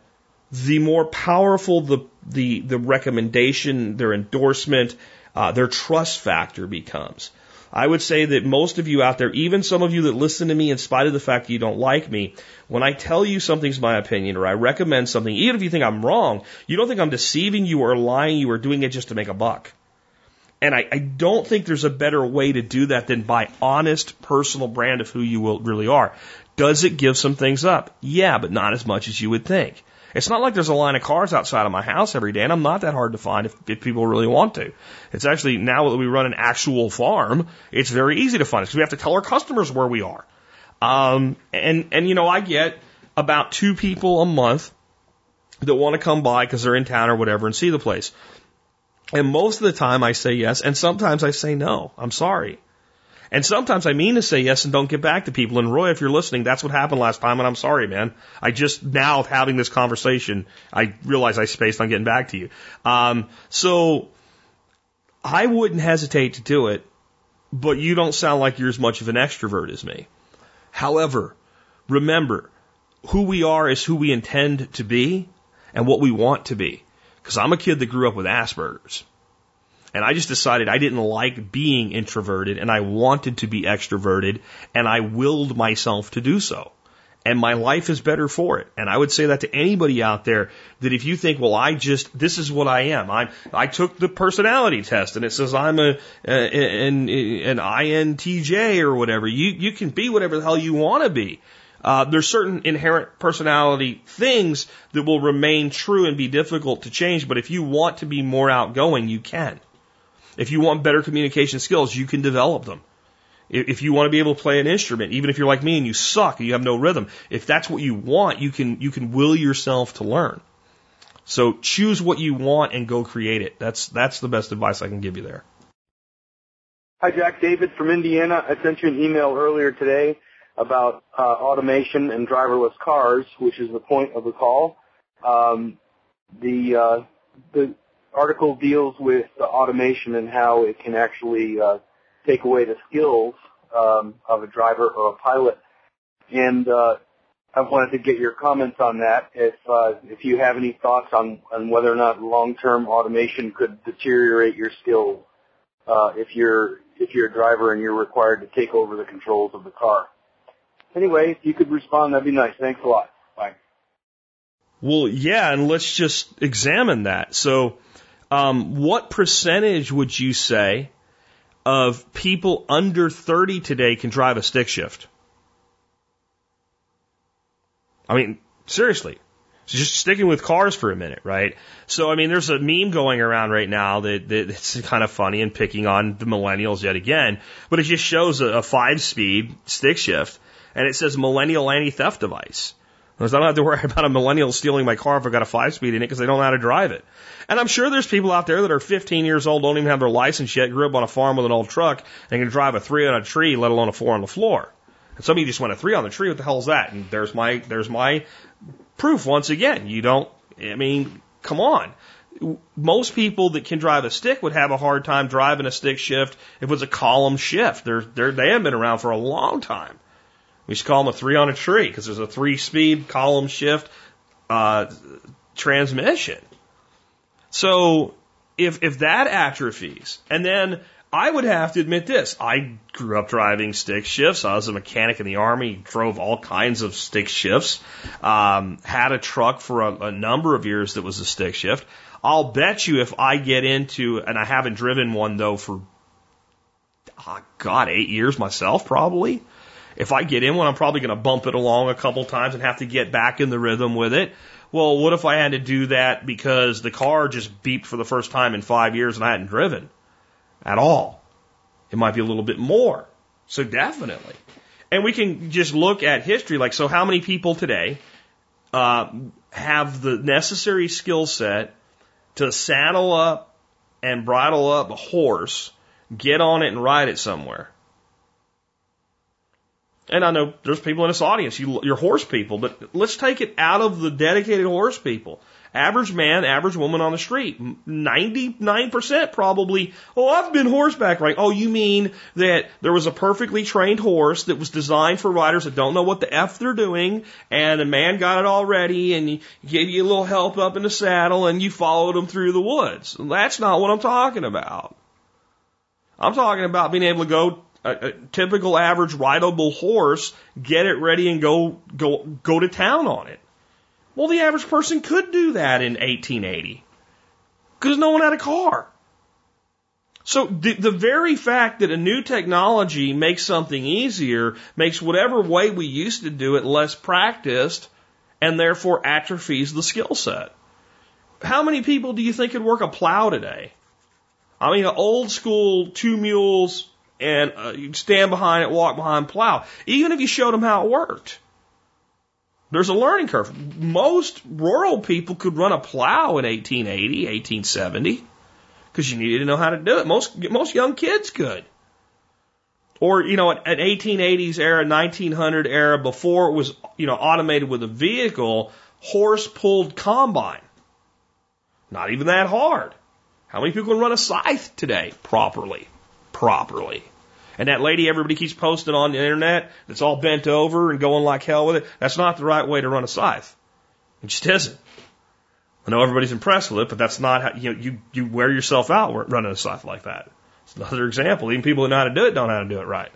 the more powerful the, the, the recommendation, their endorsement, uh, their trust factor becomes. I would say that most of you out there, even some of you that listen to me in spite of the fact that you don't like me, when I tell you something's my opinion or I recommend something, even if you think I'm wrong, you don't think I'm deceiving you or lying you or doing it just to make a buck. And I, I don't think there's a better way to do that than by honest personal brand of who you will, really are. Does it give some things up? Yeah, but not as much as you would think. It's not like there's a line of cars outside of my house every day, and I'm not that hard to find if, if people really want to. It's actually now that we run an actual farm, it's very easy to find us we have to tell our customers where we are. Um, and and you know, I get about two people a month that want to come by because they're in town or whatever and see the place. And most of the time I say yes, and sometimes I say no. I'm sorry. And sometimes I mean to say yes and don't get back to people. And Roy, if you're listening, that's what happened last time, and I'm sorry, man. I just now having this conversation, I realize I spaced on getting back to you. Um, so I wouldn't hesitate to do it, but you don't sound like you're as much of an extrovert as me. However, remember, who we are is who we intend to be and what we want to be. Because I'm a kid that grew up with Asperger's. And I just decided I didn't like being introverted and I wanted to be extroverted and I willed myself to do so. And my life is better for it. And I would say that to anybody out there that if you think, well, I just, this is what I am. I'm, I took the personality test and it says I'm a, an, an INTJ or whatever. You, you can be whatever the hell you want to be. Uh, there's certain inherent personality things that will remain true and be difficult to change, but if you want to be more outgoing, you can. If you want better communication skills, you can develop them. If you want to be able to play an instrument, even if you're like me and you suck and you have no rhythm, if that's what you want, you can, you can will yourself to learn. So choose what you want and go create it. That's, that's the best advice I can give you there. Hi, Jack. David from Indiana. I sent you an email earlier today about uh, automation and driverless cars, which is the point of the call. Um, the uh, the article deals with the automation and how it can actually uh, take away the skills um, of a driver or a pilot. And uh, I wanted to get your comments on that. If uh, if you have any thoughts on on whether or not long-term automation could deteriorate your skills uh, if you're if you're a driver and you're required to take over the controls of the car. Anyway, if you could respond, that'd be nice. Thanks a lot. Bye. Well, yeah, and let's just examine that. So um, what percentage would you say of people under 30 today can drive a stick shift? I mean, seriously. just sticking with cars for a minute, right? So, I mean, there's a meme going around right now that, that it's kind of funny and picking on the millennials yet again, but it just shows a, a five speed stick shift and it says millennial anti theft device. Because I don't have to worry about a millennial stealing my car if I've got a five speed in it because they don't know how to drive it. And I'm sure there's people out there that are 15 years old, don't even have their license yet, grew up on a farm with an old truck, and can drive a three on a tree, let alone a four on the floor. And some of you just went a three on the tree. What the hell is that? And there's my there's my proof once again. You don't. I mean, come on. Most people that can drive a stick would have a hard time driving a stick shift if it was a column shift. They're, they're, they haven't been around for a long time. We should call them a three on a tree because there's a three speed column shift uh, transmission. So if if that atrophies, and then I would have to admit this: I grew up driving stick shifts. I was a mechanic in the army, drove all kinds of stick shifts. Um, had a truck for a, a number of years that was a stick shift. I'll bet you if I get into, and I haven't driven one though for, oh God, eight years myself probably. If I get in one, I'm probably going to bump it along a couple times and have to get back in the rhythm with it. Well, what if I had to do that because the car just beeped for the first time in five years and I hadn't driven at all? It might be a little bit more. So definitely. And we can just look at history. Like, so how many people today uh, have the necessary skill set to saddle up and bridle up a horse, get on it and ride it somewhere? And I know there's people in this audience, you, you're horse people, but let's take it out of the dedicated horse people. Average man, average woman on the street, 99% probably, oh, I've been horseback riding. Oh, you mean that there was a perfectly trained horse that was designed for riders that don't know what the F they're doing, and a man got it all ready, and he gave you a little help up in the saddle, and you followed him through the woods. That's not what I'm talking about. I'm talking about being able to go a, a typical average rideable horse, get it ready and go go go to town on it. Well, the average person could do that in 1880 because no one had a car. So the, the very fact that a new technology makes something easier makes whatever way we used to do it less practiced and therefore atrophies the skill set. How many people do you think could work a plow today? I mean, an old school two mules and uh, you stand behind it, walk behind, plow. Even if you showed them how it worked, there's a learning curve. Most rural people could run a plow in 1880, 1870, because you needed to know how to do it. Most most young kids could. Or you know, an 1880s era, 1900 era, before it was you know automated with a vehicle, horse pulled combine. Not even that hard. How many people can run a scythe today properly? Properly. And that lady everybody keeps posting on the internet that's all bent over and going like hell with it, that's not the right way to run a scythe. It just isn't. I know everybody's impressed with it, but that's not how you know, you, you wear yourself out running a scythe like that. It's another example. Even people who know how to do it don't know how to do it right.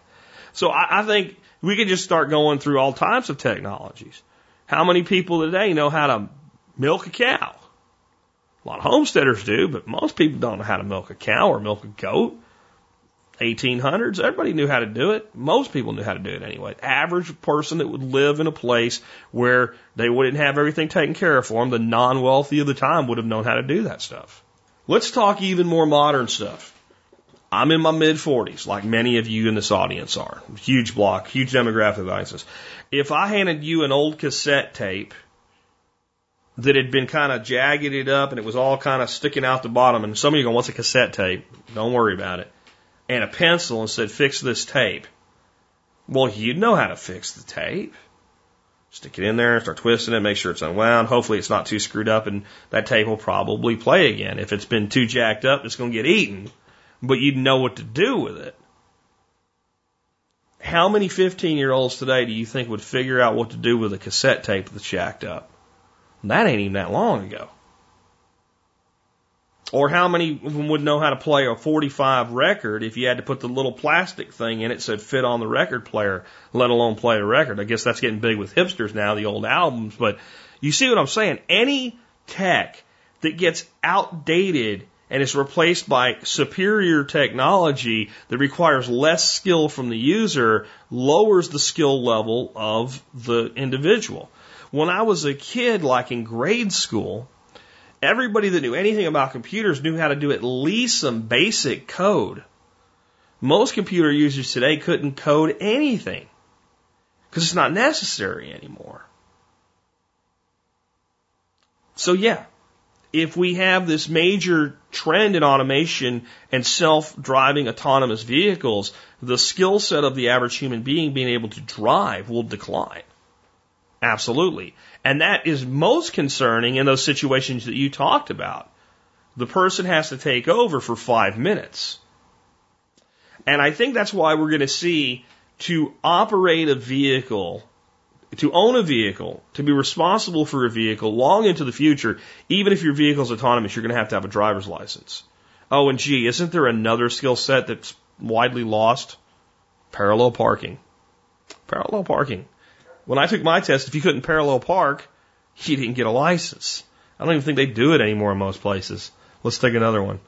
So I, I think we could just start going through all types of technologies. How many people today know how to milk a cow? A lot of homesteaders do, but most people don't know how to milk a cow or milk a goat. 1800s, everybody knew how to do it. Most people knew how to do it anyway. Average person that would live in a place where they wouldn't have everything taken care of for them, the non-wealthy of the time would have known how to do that stuff. Let's talk even more modern stuff. I'm in my mid 40s, like many of you in this audience are. Huge block, huge demographic audiences. If I handed you an old cassette tape that had been kind of jagged up and it was all kind of sticking out the bottom, and some of you go, what's a cassette tape? Don't worry about it and a pencil and said, fix this tape. Well, you'd know how to fix the tape. Stick it in there, start twisting it, make sure it's unwound. Hopefully it's not too screwed up and that tape will probably play again. If it's been too jacked up, it's going to get eaten, but you'd know what to do with it. How many 15 year olds today do you think would figure out what to do with a cassette tape that's jacked up? That ain't even that long ago. Or how many of them would know how to play a 45 record if you had to put the little plastic thing in it so it fit on the record player, let alone play a record? I guess that's getting big with hipsters now, the old albums. But you see what I'm saying? Any tech that gets outdated and is replaced by superior technology that requires less skill from the user lowers the skill level of the individual. When I was a kid, like in grade school, Everybody that knew anything about computers knew how to do at least some basic code. Most computer users today couldn't code anything because it's not necessary anymore. So yeah, if we have this major trend in automation and self-driving autonomous vehicles, the skill set of the average human being being able to drive will decline. Absolutely. And that is most concerning in those situations that you talked about. The person has to take over for five minutes. And I think that's why we're going to see to operate a vehicle, to own a vehicle, to be responsible for a vehicle long into the future, even if your vehicle is autonomous, you're going to have to have a driver's license. Oh, and gee, isn't there another skill set that's widely lost? Parallel parking. Parallel parking. When I took my test, if you couldn't parallel park, you didn't get a license. I don't even think they do it anymore in most places. Let's take another one.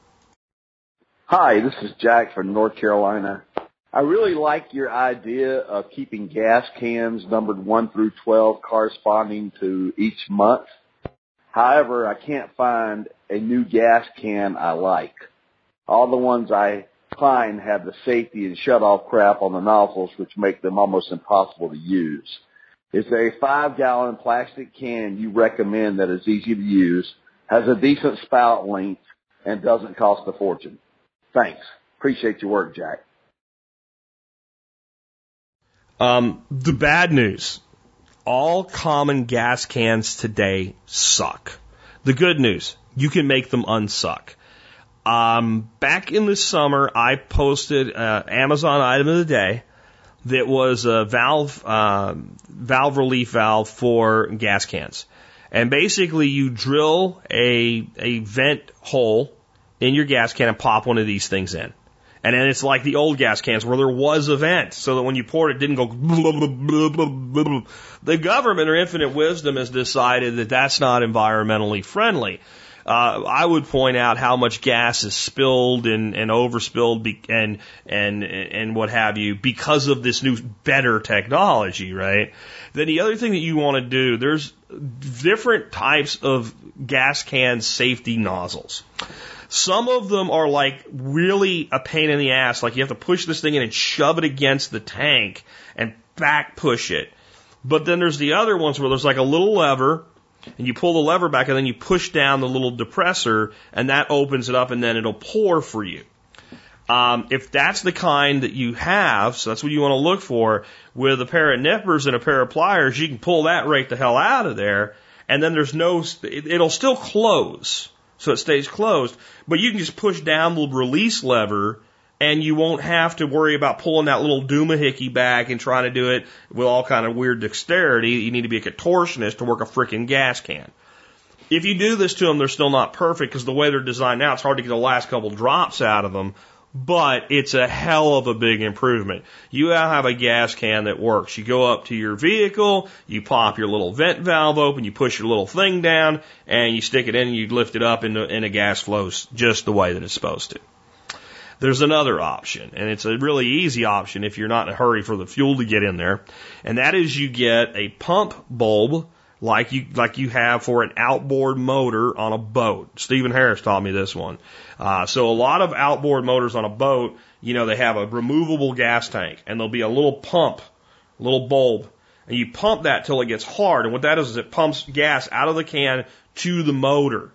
Hi, this is Jack from North Carolina. I really like your idea of keeping gas cans numbered 1 through 12 corresponding to each month. However, I can't find a new gas can I like. All the ones I find have the safety and shut off crap on the nozzles which make them almost impossible to use. Is there a five gallon plastic can you recommend that is easy to use, has a decent spout length, and doesn't cost a fortune? Thanks. Appreciate your work, Jack. Um, the bad news. All common gas cans today suck. The good news, you can make them unsuck. Um, back in the summer, I posted an Amazon item of the day that was a valve, uh, valve relief valve for gas cans. And basically you drill a, a vent hole in your gas can and pop one of these things in. And then it's like the old gas cans where there was a vent so that when you poured it, it didn't go. Blah, blah, blah, the government or infinite wisdom has decided that that's not environmentally friendly. Uh, I would point out how much gas is spilled and, and overspilled be, and, and, and what have you because of this new better technology, right? Then the other thing that you want to do, there's different types of gas can safety nozzles. Some of them are like really a pain in the ass. Like you have to push this thing in and shove it against the tank and back push it. But then there's the other ones where there's like a little lever and you pull the lever back and then you push down the little depressor and that opens it up and then it'll pour for you. Um, if that's the kind that you have, so that's what you want to look for, with a pair of nippers and a pair of pliers, you can pull that right the hell out of there, and then there's no, it'll still close so it stays closed. But you can just push down the release lever and you won't have to worry about pulling that little doomahickey back and trying to do it with all kind of weird dexterity. You need to be a contortionist to work a freaking gas can. If you do this to them, they're still not perfect because the way they're designed now, it's hard to get the last couple drops out of them but it's a hell of a big improvement. You now have a gas can that works. You go up to your vehicle, you pop your little vent valve open, you push your little thing down, and you stick it in and you lift it up and, and a gas flows just the way that it's supposed to. There's another option, and it's a really easy option if you're not in a hurry for the fuel to get in there, and that is you get a pump bulb like you like you have for an outboard motor on a boat. Steven Harris taught me this one. Uh, so a lot of outboard motors on a boat, you know, they have a removable gas tank and there'll be a little pump, little bulb, and you pump that till it gets hard. And what that is is it pumps gas out of the can to the motor.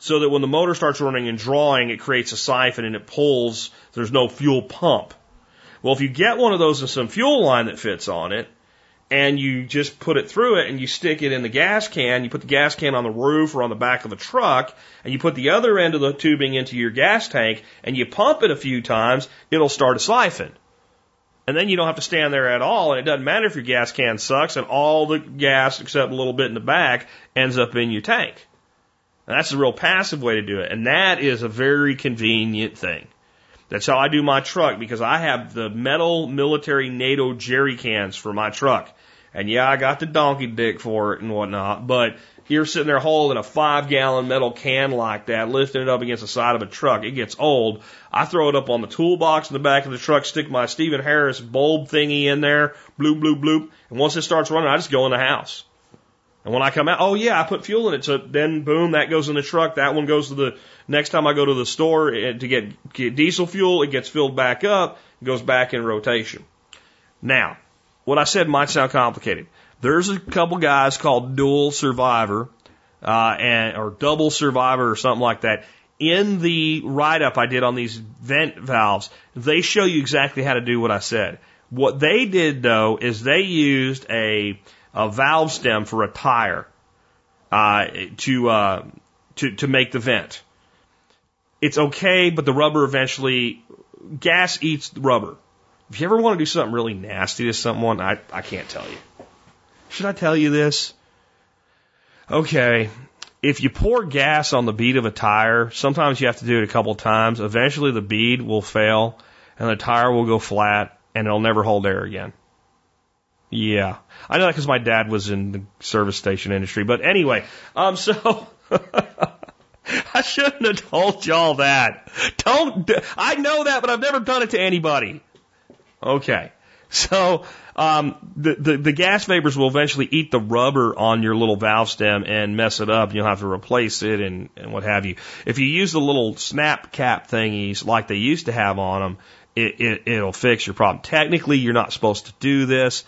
So that when the motor starts running and drawing, it creates a siphon and it pulls. There's no fuel pump. Well, if you get one of those and some fuel line that fits on it, and you just put it through it and you stick it in the gas can. You put the gas can on the roof or on the back of the truck and you put the other end of the tubing into your gas tank and you pump it a few times, it'll start a siphon. And then you don't have to stand there at all and it doesn't matter if your gas can sucks and all the gas except a little bit in the back ends up in your tank. And that's a real passive way to do it. And that is a very convenient thing. That's how I do my truck because I have the metal military NATO jerry cans for my truck. And yeah, I got the donkey dick for it and whatnot, but you're sitting there holding a five gallon metal can like that, lifting it up against the side of a truck. It gets old. I throw it up on the toolbox in the back of the truck, stick my Steven Harris bulb thingy in there, bloop, bloop, bloop. And once it starts running, I just go in the house. And when I come out, oh yeah, I put fuel in it. So then boom, that goes in the truck. That one goes to the next time I go to the store eh, to get, get diesel fuel. It gets filled back up, goes back in rotation. Now, what I said might sound complicated. There's a couple guys called Dual Survivor, uh, and, or Double Survivor or something like that. In the write up I did on these vent valves, they show you exactly how to do what I said. What they did though is they used a, a valve stem for a tire, uh, to, uh, to, to make the vent. It's okay, but the rubber eventually, gas eats the rubber. If you ever want to do something really nasty to someone, I, I can't tell you. Should I tell you this? Okay. If you pour gas on the bead of a tire, sometimes you have to do it a couple times. Eventually the bead will fail and the tire will go flat and it'll never hold air again. Yeah. I know that because my dad was in the service station industry. But anyway, um, so I shouldn't have told y'all that. Don't, I know that, but I've never done it to anybody. Okay. So um, the, the the gas vapors will eventually eat the rubber on your little valve stem and mess it up. You'll have to replace it and, and what have you. If you use the little snap cap thingies like they used to have on them, it, it it'll fix your problem. Technically, you're not supposed to do this.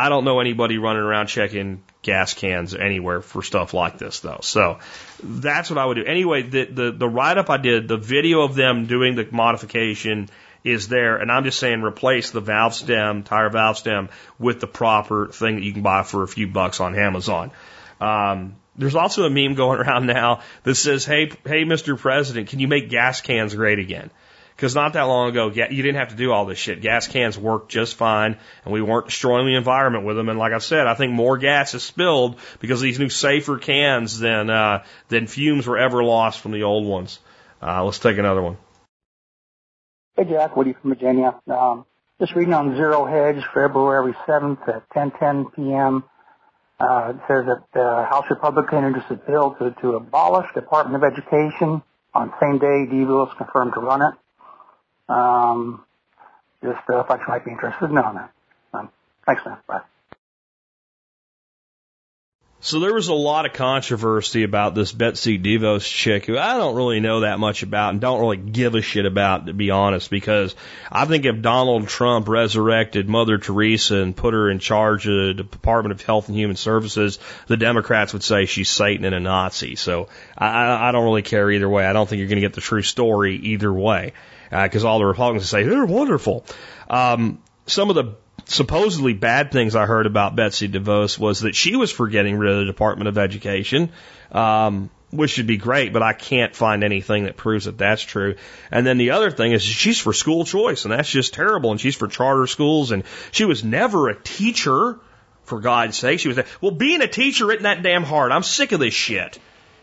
I don't know anybody running around checking gas cans anywhere for stuff like this though. So that's what I would do. Anyway, the the, the write up I did, the video of them doing the modification is there, and I'm just saying replace the valve stem, tire valve stem, with the proper thing that you can buy for a few bucks on Amazon. Um, there's also a meme going around now that says, "Hey, hey, Mr. President, can you make gas cans great again?" Because not that long ago, you didn't have to do all this shit. Gas cans worked just fine, and we weren't destroying the environment with them. And like I said, I think more gas is spilled because of these new safer cans than uh, than fumes were ever lost from the old ones. Uh, let's take another one. Hey, Jack. Woody from Virginia. Um, just reading on Zero Hedge, February 7th at 10:10 p.m. Uh, it says that the House Republican introduced a bill to, to abolish Department of Education. On same day, DeVos confirmed to run it. Um, just uh, thought you might be interested in knowing that. Um, thanks, man. Bye. So there was a lot of controversy about this Betsy DeVos chick who I don't really know that much about and don't really give a shit about, to be honest, because I think if Donald Trump resurrected Mother Teresa and put her in charge of the Department of Health and Human Services, the Democrats would say she's Satan and a Nazi. So I, I don't really care either way. I don't think you're going to get the true story either way, because uh, all the Republicans say they're wonderful. Um, some of the supposedly bad things I heard about Betsy DeVos was that she was for getting rid of the Department of Education, um, which should be great, but I can't find anything that proves that that's true. And then the other thing is she's for school choice, and that's just terrible. And she's for charter schools, and she was never a teacher, for God's sake. She was, well, being a teacher isn't that damn hard. I'm sick of this shit.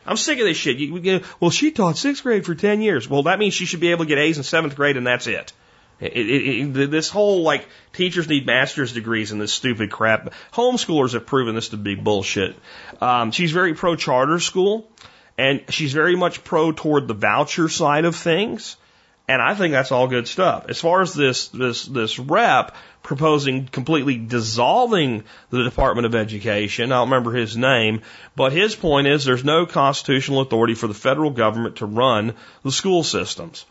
I'm sick of this shit. You, you, well, she taught sixth grade for 10 years. Well, that means she should be able to get A's in seventh grade, and that's it. It, it, it, this whole like teachers need master's degrees and this stupid crap. Homeschoolers have proven this to be bullshit. Um, she's very pro charter school, and she's very much pro toward the voucher side of things. And I think that's all good stuff. As far as this this this rep proposing completely dissolving the Department of Education, I don't remember his name, but his point is there's no constitutional authority for the federal government to run the school systems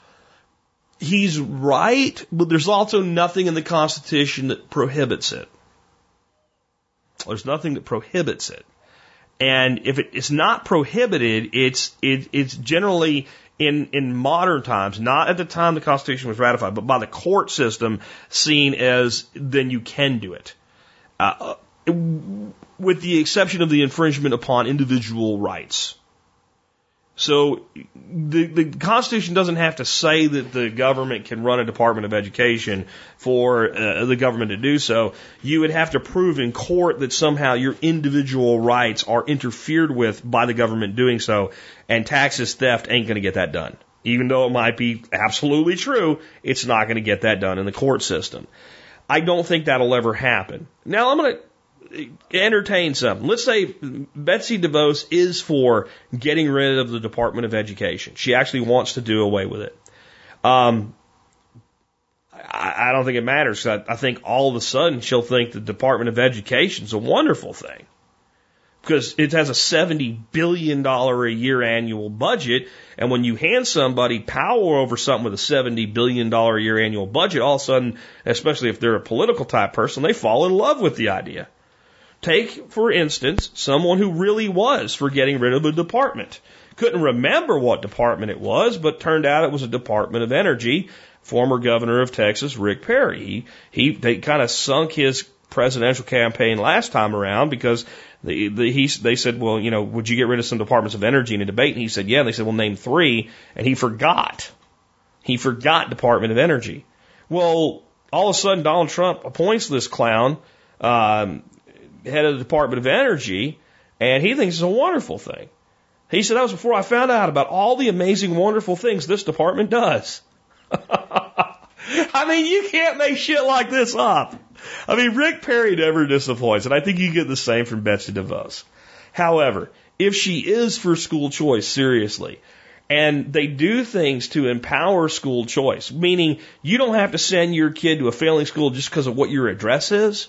he's right, but there's also nothing in the Constitution that prohibits it. There's nothing that prohibits it. And if it, it's not prohibited, it's it, it's generally in in modern times, not at the time the Constitution was ratified, but by the court system, seen as then you can do it, uh, with the exception of the infringement upon individual rights. So the the Constitution doesn't have to say that the government can run a Department of Education for uh, the government to do so. You would have to prove in court that somehow your individual rights are interfered with by the government doing so, and taxes theft ain't going to get that done. Even though it might be absolutely true, it's not going to get that done in the court system. I don't think that'll ever happen. Now I'm going to entertain something. Let's say Betsy DeVos is for getting rid of the Department of Education. She actually wants to do away with it. Um, I, I don't think it matters. I, I think all of a sudden she'll think the Department of Education is a wonderful thing because it has a $70 billion a year annual budget. And when you hand somebody power over something with a $70 billion a year annual budget, all of a sudden, especially if they're a political type person, they fall in love with the idea. Take, for instance, someone who really was for getting rid of a department. Couldn't remember what department it was, but turned out it was a Department of Energy. Former governor of Texas, Rick Perry. He, he they kind of sunk his presidential campaign last time around because the, the, he, they said, well, you know, would you get rid of some departments of energy in a debate? And he said, yeah. And they said, well, name three. And he forgot. He forgot Department of Energy. Well, all of a sudden, Donald Trump appoints this clown um, head of the Department of Energy, and he thinks it's a wonderful thing. He said that was before I found out about all the amazing, wonderful things this department does. I mean, you can't make shit like this up. I mean, Rick Perry never disappoints, and I think you get the same from Betsy DeVos. However, if she is for school choice, seriously, And they do things to empower school choice, meaning you don't have to send your kid to a failing school just because of what your address is.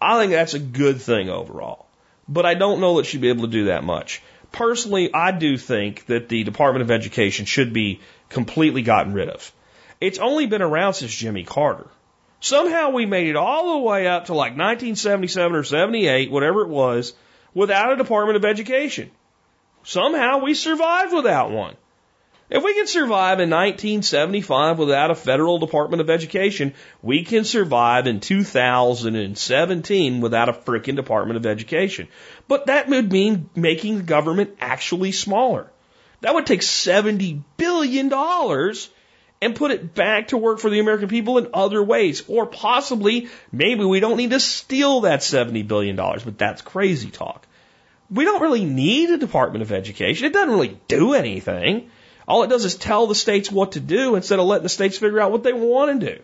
I think that's a good thing overall. But I don't know that she'd be able to do that much. Personally, I do think that the Department of Education should be completely gotten rid of. It's only been around since Jimmy Carter. Somehow we made it all the way up to like 1977 or 78, whatever it was, without a Department of Education. Somehow we survived without one. If we can survive in 1975 without a federal Department of Education, we can survive in 2017 without a freaking Department of Education. But that would mean making the government actually smaller. That would take $70 billion and put it back to work for the American people in other ways. Or possibly, maybe we don't need to steal that $70 billion, but that's crazy talk. We don't really need a Department of Education. It doesn't really do anything. All it does is tell the states what to do instead of letting the states figure out what they want to do.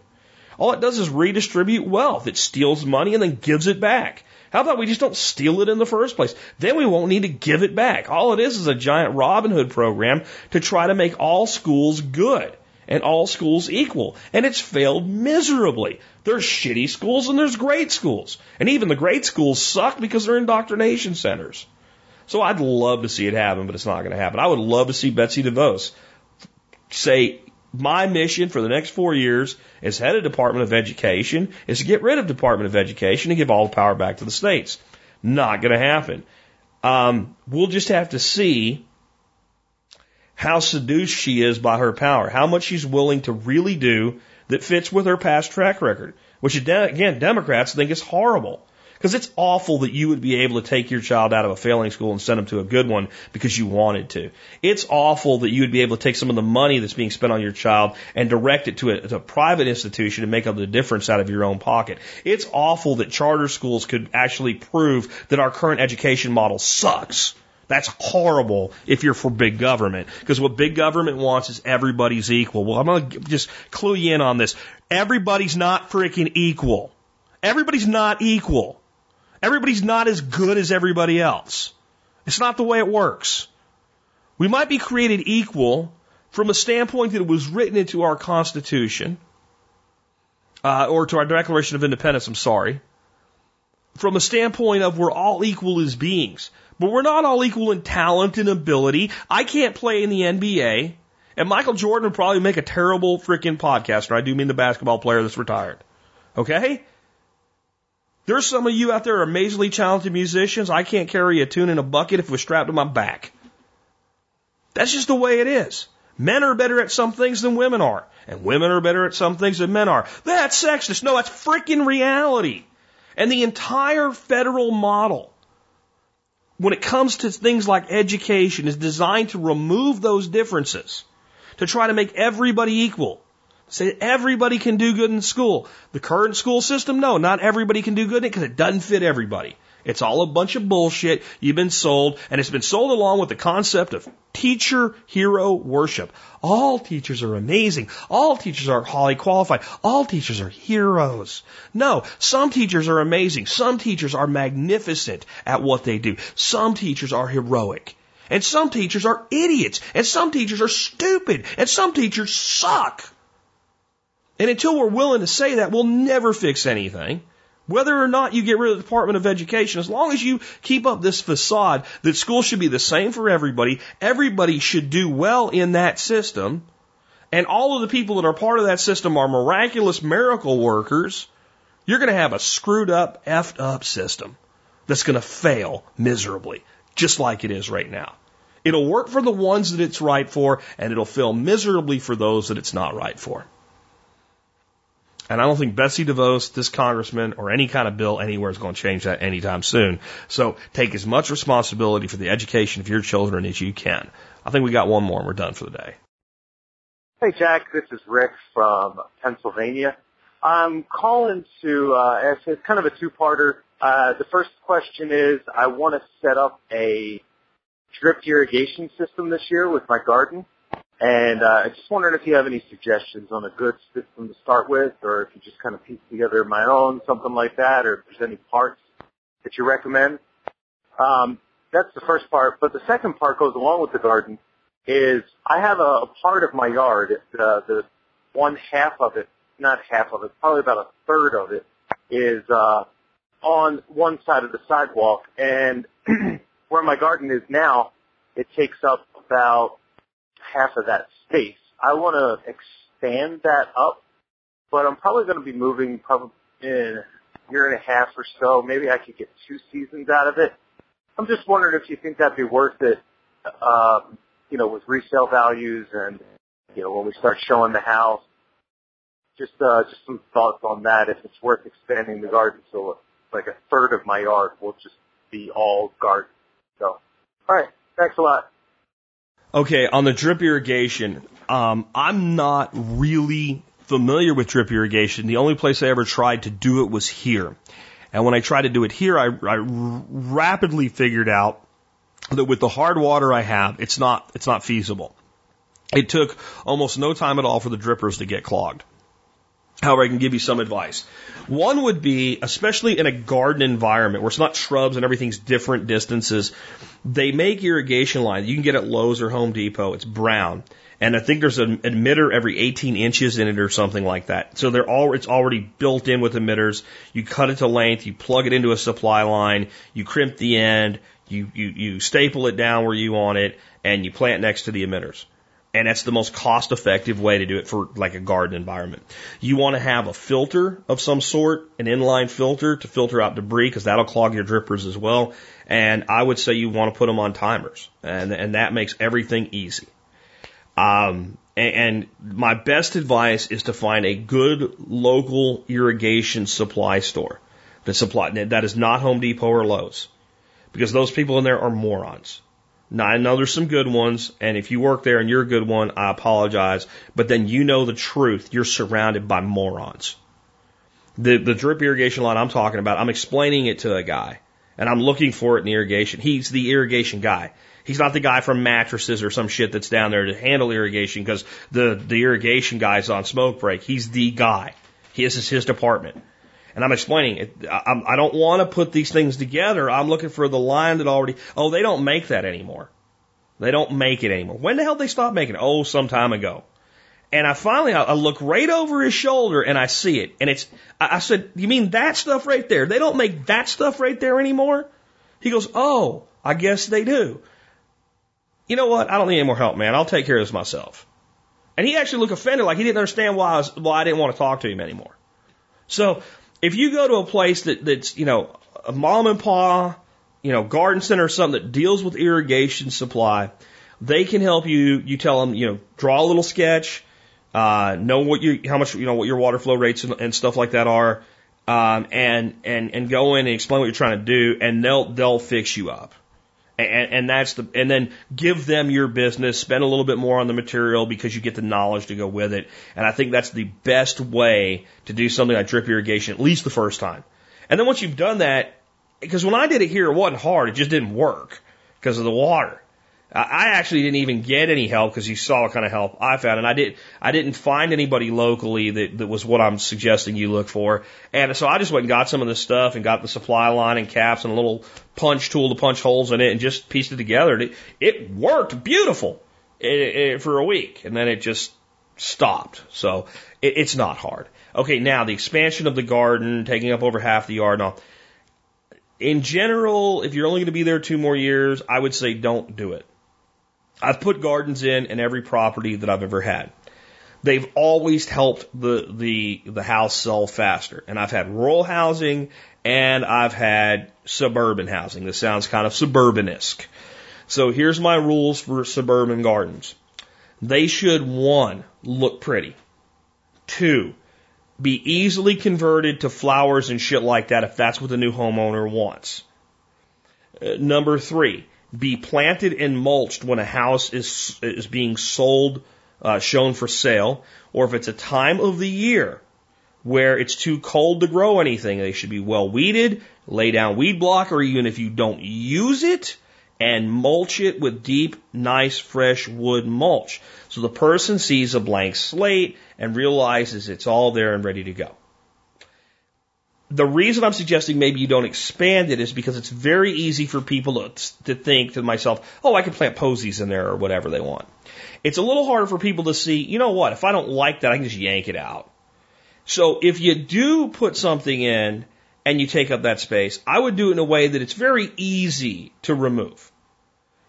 All it does is redistribute wealth. It steals money and then gives it back. How about we just don't steal it in the first place? Then we won't need to give it back. All it is is a giant Robin Hood program to try to make all schools good and all schools equal. And it's failed miserably. There's shitty schools and there's great schools. And even the great schools suck because they're indoctrination centers. So I'd love to see it happen, but it's not going to happen. I would love to see Betsy DeVos say, my mission for the next four years as head of Department of Education is to get rid of Department of Education and give all the power back to the states. Not going to happen. Um, we'll just have to see how seduced she is by her power, how much she's willing to really do that fits with her past track record, which again, Democrats think is horrible. Because it's awful that you would be able to take your child out of a failing school and send them to a good one because you wanted to. It's awful that you would be able to take some of the money that's being spent on your child and direct it to a, to a private institution and make up the difference out of your own pocket. It's awful that charter schools could actually prove that our current education model sucks. That's horrible if you're for big government. Because what big government wants is everybody's equal. Well, I'm going to just clue you in on this. Everybody's not freaking equal. Everybody's not equal. Everybody's not as good as everybody else. It's not the way it works. We might be created equal from a standpoint that it was written into our Constitution, uh, or to our Declaration of Independence, I'm sorry, from a standpoint of we're all equal as beings. But we're not all equal in talent and ability. I can't play in the NBA, and Michael Jordan would probably make a terrible freaking podcaster. I do mean the basketball player that's retired. Okay? There's some of you out there are amazingly talented musicians. I can't carry a tune in a bucket if it was strapped to my back. That's just the way it is. Men are better at some things than women are, and women are better at some things than men are. That's sexist. No, that's freaking reality. And the entire federal model, when it comes to things like education, is designed to remove those differences, to try to make everybody equal. Say everybody can do good in school. The current school system, no, not everybody can do good in it because it doesn't fit everybody. It's all a bunch of bullshit you've been sold, and it's been sold along with the concept of teacher hero worship. All teachers are amazing. All teachers are highly qualified. All teachers are heroes. No, some teachers are amazing. Some teachers are magnificent at what they do. Some teachers are heroic. And some teachers are idiots. And some teachers are stupid. And some teachers suck. And until we're willing to say that, we'll never fix anything. Whether or not you get rid of the Department of Education, as long as you keep up this facade that school should be the same for everybody, everybody should do well in that system, and all of the people that are part of that system are miraculous miracle workers, you're going to have a screwed up, effed up system that's going to fail miserably, just like it is right now. It'll work for the ones that it's right for, and it'll fail miserably for those that it's not right for. And I don't think Betsy DeVos, this congressman, or any kind of bill anywhere is going to change that anytime soon. So take as much responsibility for the education of your children as you can. I think we got one more and we're done for the day. Hey Jack, this is Rick from Pennsylvania. I'm calling to uh, ask it's kind of a two-parter. Uh, the first question is I want to set up a drip irrigation system this year with my garden. And uh, I just wondered if you have any suggestions on a good system to start with, or if you just kind of piece together my own, something like that, or if there's any parts that you recommend. Um, that's the first part. But the second part goes along with the garden. is I have a part of my yard, uh, the one half of it, not half of it, probably about a third of it is, uh, on one side of the sidewalk and where my garden is now, it takes up about half of that space. I want to expand that up, but I'm probably going to be moving probably in a year and a half or so. Maybe I could get two seasons out of it. I'm just wondering if you think that'd be worth it, um, you know, with resale values and, you know, when we start showing the house. Just, uh, just some thoughts on that, if it's worth expanding the garden so like a third of my yard will just be all garden. So, alright, thanks a lot. Okay, on the drip irrigation, um, I'm not really familiar with drip irrigation. The only place I ever tried to do it was here. And when I tried to do it here, I, I rapidly figured out that with the hard water I have, it's not, it's not feasible. It took almost no time at all for the drippers to get clogged. However, I can give you some advice. One would be, especially in a garden environment where it's not shrubs and everything's different distances, they make irrigation lines. You can get at Lowe's or Home Depot. It's brown. And I think there's an emitter every 18 inches in it or something like that. So they're all, it's already built in with emitters. You cut it to length, you plug it into a supply line, you crimp the end, you, you, you staple it down where you want it, and you plant next to the emitters. And that's the most cost effective way to do it for like a garden environment. You want to have a filter of some sort, an inline filter to filter out debris because that'll clog your drippers as well. And I would say you want to put them on timers and, and that makes everything easy. Um, and, and my best advice is to find a good local irrigation supply store that supply, that is not Home Depot or Lowe's because those people in there are morons. Now, I know there's some good ones, and if you work there and you're a good one, I apologize. But then you know the truth. You're surrounded by morons. The, the drip irrigation line I'm talking about, I'm explaining it to a guy, and I'm looking for it in irrigation. He's the irrigation guy. He's not the guy from mattresses or some shit that's down there to handle irrigation because the, the irrigation guy's on smoke break. He's the guy. This is his department. And I'm explaining it. I, I don't want to put these things together. I'm looking for the line that already, oh, they don't make that anymore. They don't make it anymore. When the hell they stop making it? Oh, some time ago. And I finally, I, I look right over his shoulder and I see it. And it's, I, I said, you mean that stuff right there? They don't make that stuff right there anymore? He goes, oh, I guess they do. You know what? I don't need any more help, man. I'll take care of this myself. And he actually looked offended, like he didn't understand why I was, why I didn't want to talk to him anymore. So if you go to a place that, that's, you know, a mom and pa, you know, garden center or something that deals with irrigation supply, they can help you. You tell them, you know, draw a little sketch, uh, know what you, how much, you know, what your water flow rates and, and stuff like that are, um, and, and, and go in and explain what you're trying to do, and they'll, they'll fix you up. And, and that's the, and then give them your business, spend a little bit more on the material because you get the knowledge to go with it. And I think that's the best way to do something like drip irrigation, at least the first time. And then once you've done that, because when I did it here, it wasn't hard. It just didn't work because of the water. I actually didn't even get any help because you saw what kind of help I found, and I did. I didn't find anybody locally that, that was what I'm suggesting you look for, and so I just went and got some of this stuff and got the supply line and caps and a little punch tool to punch holes in it and just pieced it together. It, it worked beautiful it, it, for a week, and then it just stopped. So it, it's not hard. Okay, now the expansion of the garden, taking up over half the yard and all. In general, if you're only going to be there two more years, I would say don't do it I've put gardens in in every property that I've ever had. They've always helped the, the, the house sell faster. And I've had rural housing and I've had suburban housing. This sounds kind of suburbanesque. So here's my rules for suburban gardens. They should one, look pretty. Two, be easily converted to flowers and shit like that if that's what the new homeowner wants. Uh, number three, be planted and mulched when a house is, is being sold, uh, shown for sale, or if it's a time of the year where it's too cold to grow anything, they should be well weeded, lay down weed block, or even if you don't use it, and mulch it with deep, nice, fresh wood mulch. So the person sees a blank slate and realizes it's all there and ready to go. The reason I'm suggesting maybe you don't expand it is because it's very easy for people to, to think to myself, oh, I can plant posies in there or whatever they want. It's a little harder for people to see, you know what, if I don't like that, I can just yank it out. So if you do put something in and you take up that space, I would do it in a way that it's very easy to remove.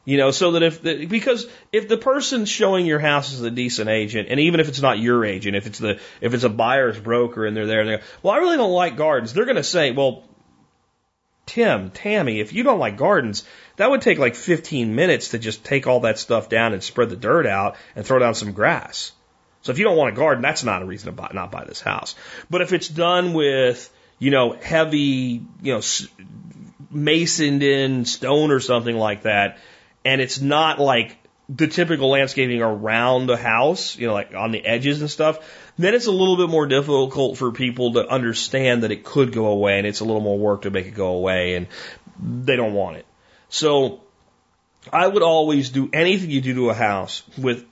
You know, so that if, the, because if the person showing your house is a decent agent, and even if it's not your agent, if it's the, if it's a buyer's broker and they're there and they go, well, I really don't like gardens, they're going to say, well, Tim, Tammy, if you don't like gardens, that would take like 15 minutes to just take all that stuff down and spread the dirt out and throw down some grass. So if you don't want a garden, that's not a reason to buy, not buy this house. But if it's done with, you know, heavy, you know, masoned in stone or something like that, and it's not like the typical landscaping around the house, you know, like on the edges and stuff, then it's a little bit more difficult for people to understand that it could go away and it's a little more work to make it go away and they don't want it. So I would always do anything you do to a house with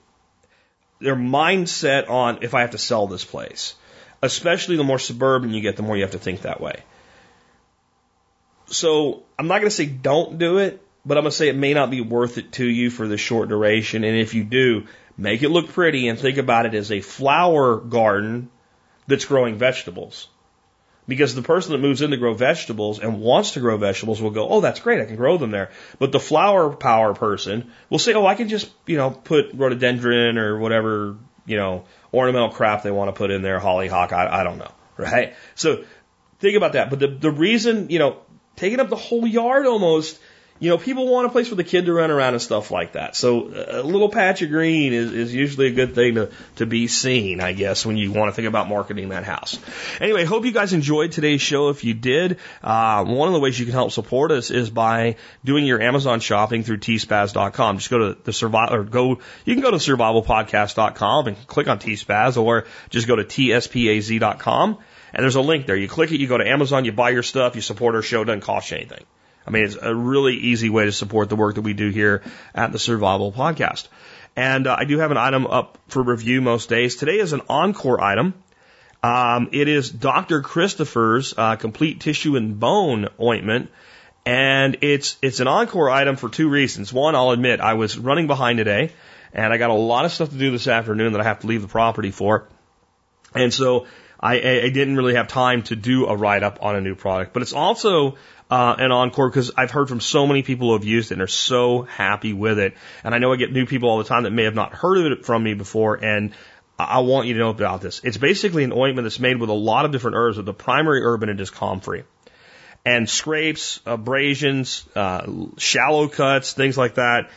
their mindset on if I have to sell this place. Especially the more suburban you get, the more you have to think that way. So I'm not going to say don't do it, but I'm going to say it may not be worth it to you for the short duration. And if you do, make it look pretty and think about it as a flower garden that's growing vegetables. Because the person that moves in to grow vegetables and wants to grow vegetables will go, oh, that's great, I can grow them there. But the flower power person will say, oh, I can just, you know, put rhododendron or whatever, you know, ornamental crap they want to put in there, hollyhock, I, I don't know, right? So think about that. But the, the reason, you know, taking up the whole yard almost you know, people want a place for the kid to run around and stuff like that. So a little patch of green is, is usually a good thing to, to be seen, I guess, when you want to think about marketing that house. Anyway, hope you guys enjoyed today's show. If you did, uh, one of the ways you can help support us is by doing your Amazon shopping through tspaz.com. Just go to the survival, or go, you can go to survivalpodcast.com and click on tspaz or just go to tspaz.com and there's a link there. You click it, you go to Amazon, you buy your stuff, you support our show, doesn't cost you anything. I mean, it's a really easy way to support the work that we do here at the Survival Podcast. And uh, I do have an item up for review most days. Today is an encore item. Um, it is Dr. Christopher's uh, complete tissue and bone ointment. And it's, it's an encore item for two reasons. One, I'll admit, I was running behind today and I got a lot of stuff to do this afternoon that I have to leave the property for. And so I, I didn't really have time to do a write up on a new product, but it's also uh, and Encore because I've heard from so many people who have used it and are so happy with it. And I know I get new people all the time that may have not heard of it from me before, and I want you to know about this. It's basically an ointment that's made with a lot of different herbs, but the primary herb in it is comfrey. And scrapes, abrasions, uh, shallow cuts, things like that.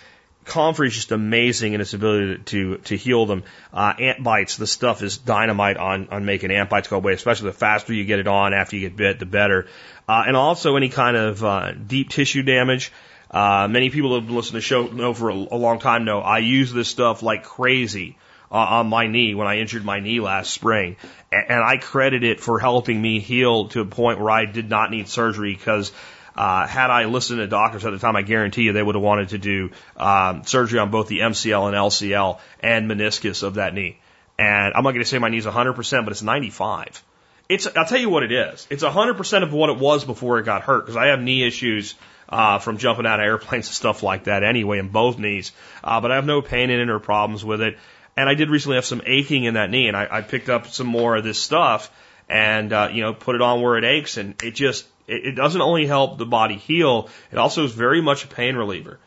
Comfrey is just amazing in its ability to, to, heal them. Uh, ant bites, the stuff is dynamite on, on making ant bites go away, especially the faster you get it on after you get bit, the better uh, and also any kind of uh, deep tissue damage. Uh, many people who have listened to the show know for a, a long time know I use this stuff like crazy uh, on my knee when I injured my knee last spring, and, and I credit it for helping me heal to a point where I did not need surgery because. Uh, had I listened to doctors at the time, I guarantee you they would have wanted to do um, surgery on both the MCL and LCL and meniscus of that knee. And I'm not going to say my knee's 100%, but it's 95. It's I'll tell you what it is. It's hundred percent of what it was before it got hurt because I have knee issues uh, from jumping out of airplanes and stuff like that anyway in both knees. Uh, but I have no pain in it or problems with it. And I did recently have some aching in that knee, and I, I picked up some more of this stuff and uh, you know put it on where it aches, and it just it, it doesn't only help the body heal, it also is very much a pain reliever.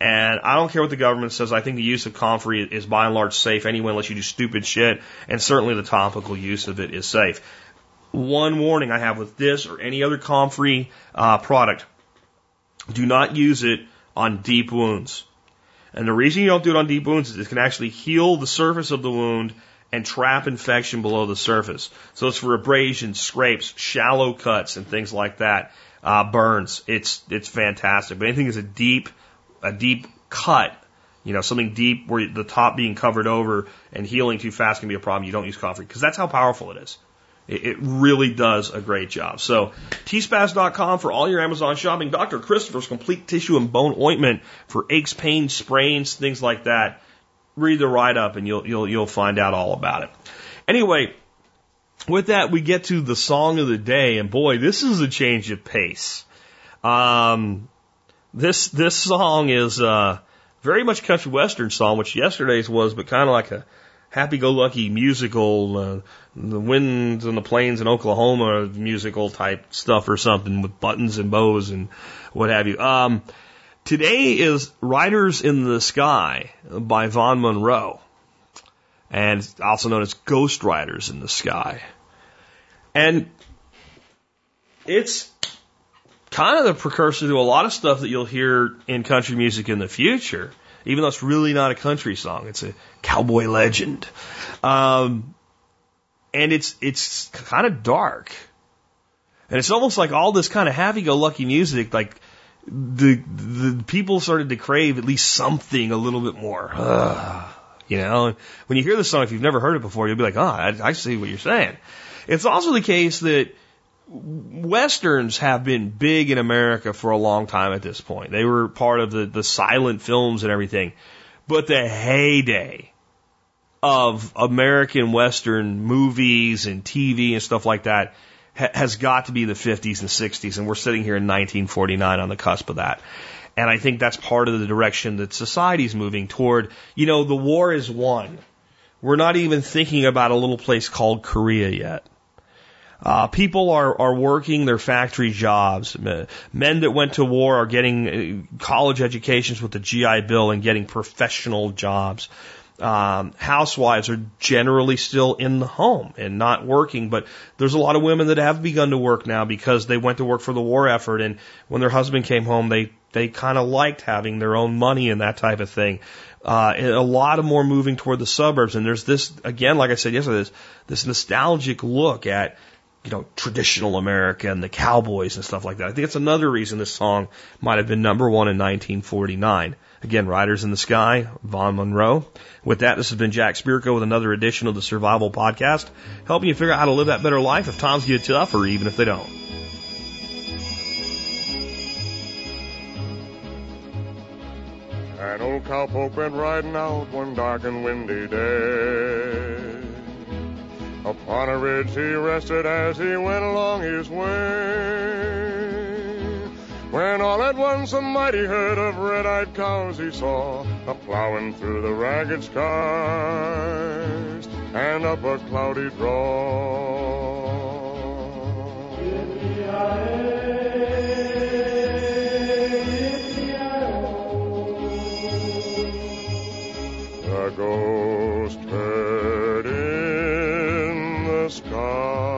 And I don't care what the government says. I think the use of comfrey is by and large safe anyway, unless you do stupid shit. And certainly the topical use of it is safe one warning I have with this or any other comfrey uh, product. Do not use it on deep wounds. And the reason you don't do it on deep wounds is it can actually heal the surface of the wound and trap infection below the surface. So it's for abrasions, scrapes, shallow cuts, and things like that. Uh, burns. It's it's fantastic. But anything is a deep a deep cut, you know, something deep where the top being covered over and healing too fast can be a problem. You don't use comfrey because that's how powerful it is. It, really does a great job. So, tspaz.com for all your Amazon shopping. Dr. Christopher's complete tissue and bone ointment for aches, pains, sprains, things like that. Read the write up and you'll, you'll, you'll find out all about it. Anyway, with that, we get to the song of the day, and boy, this is a change of pace. Um, this this song is uh, very much country western song, which yesterday's was, but kind of like a happy-go-lucky musical, uh, the winds and the plains in Oklahoma musical type stuff or something with buttons and bows and what have you. Um, today is Riders in the Sky by Vaughn Monroe, and also known as Ghost Riders in the Sky. And it's kind of the precursor to a lot of stuff that you'll hear in country music in the future, even though it's really not a country song. It's a cowboy legend. Um, and it's, it's kind of dark. And it's almost like all this kind of happy-go-lucky music, like the, the people started to crave at least something a little bit more. Ugh. You know, when you hear this song, if you've never heard it before, you'll be like, oh, I, I see what you're saying. It's also the case that westerns have been big in America for a long time at this point. They were part of the, the silent films and everything. But the heyday of American Western movies and TV and stuff like that ha- has got to be the 50s and 60s. And we're sitting here in 1949 on the cusp of that. And I think that's part of the direction that society's moving toward. You know, the war is won. We're not even thinking about a little place called Korea yet. Uh, people are, are working their factory jobs. Men that went to war are getting uh, college educations with the GI Bill and getting professional jobs. Um, housewives are generally still in the home and not working, but there's a lot of women that have begun to work now because they went to work for the war effort, and when their husband came home, they they kind of liked having their own money and that type of thing. Uh, a lot of more moving toward the suburbs, and there's this again, like I said yesterday, this, this nostalgic look at you know, traditional America and the cowboys and stuff like that. I think it's another reason this song might have been number one in 1949. Again, Riders in the Sky, Vaughn Monroe. With that, this has been Jack Spirko with another edition of the Survival Podcast, helping you figure out how to live that better life if times get tough or even if they don't. An old cowpoke went riding out one dark and windy day. Upon a ridge he rested as he went along his way. When all at once a mighty herd of red-eyed cows he saw a plowing through the ragged skies and up a cloudy draw. The ghost herd in the sky.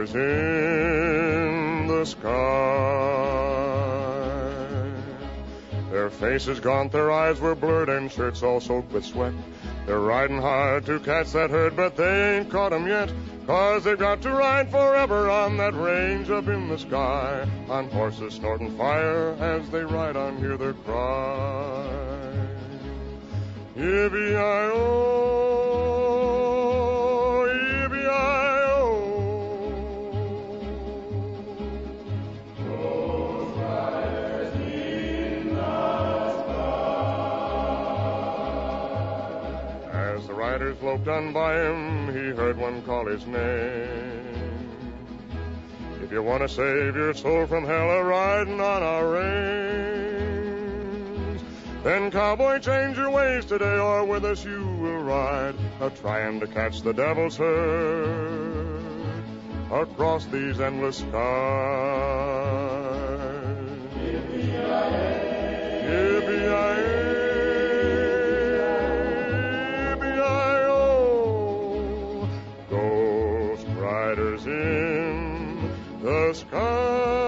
Riders in the sky. Their faces gaunt, their eyes were blurred, and shirts all soaked with sweat. They're riding hard to catch that herd, but they ain't caught 'em yet. Cause they've got to ride forever on that range up in the sky. On horses snorting fire as they ride on, hear their cry. Yippee-yi-oh, riders loped on by him, he heard one call his name. If you want to save your soul from hell a riding on our range, then cowboy change your ways today, or with us you will ride, a trying to catch the devil's herd across these endless skies. the sky.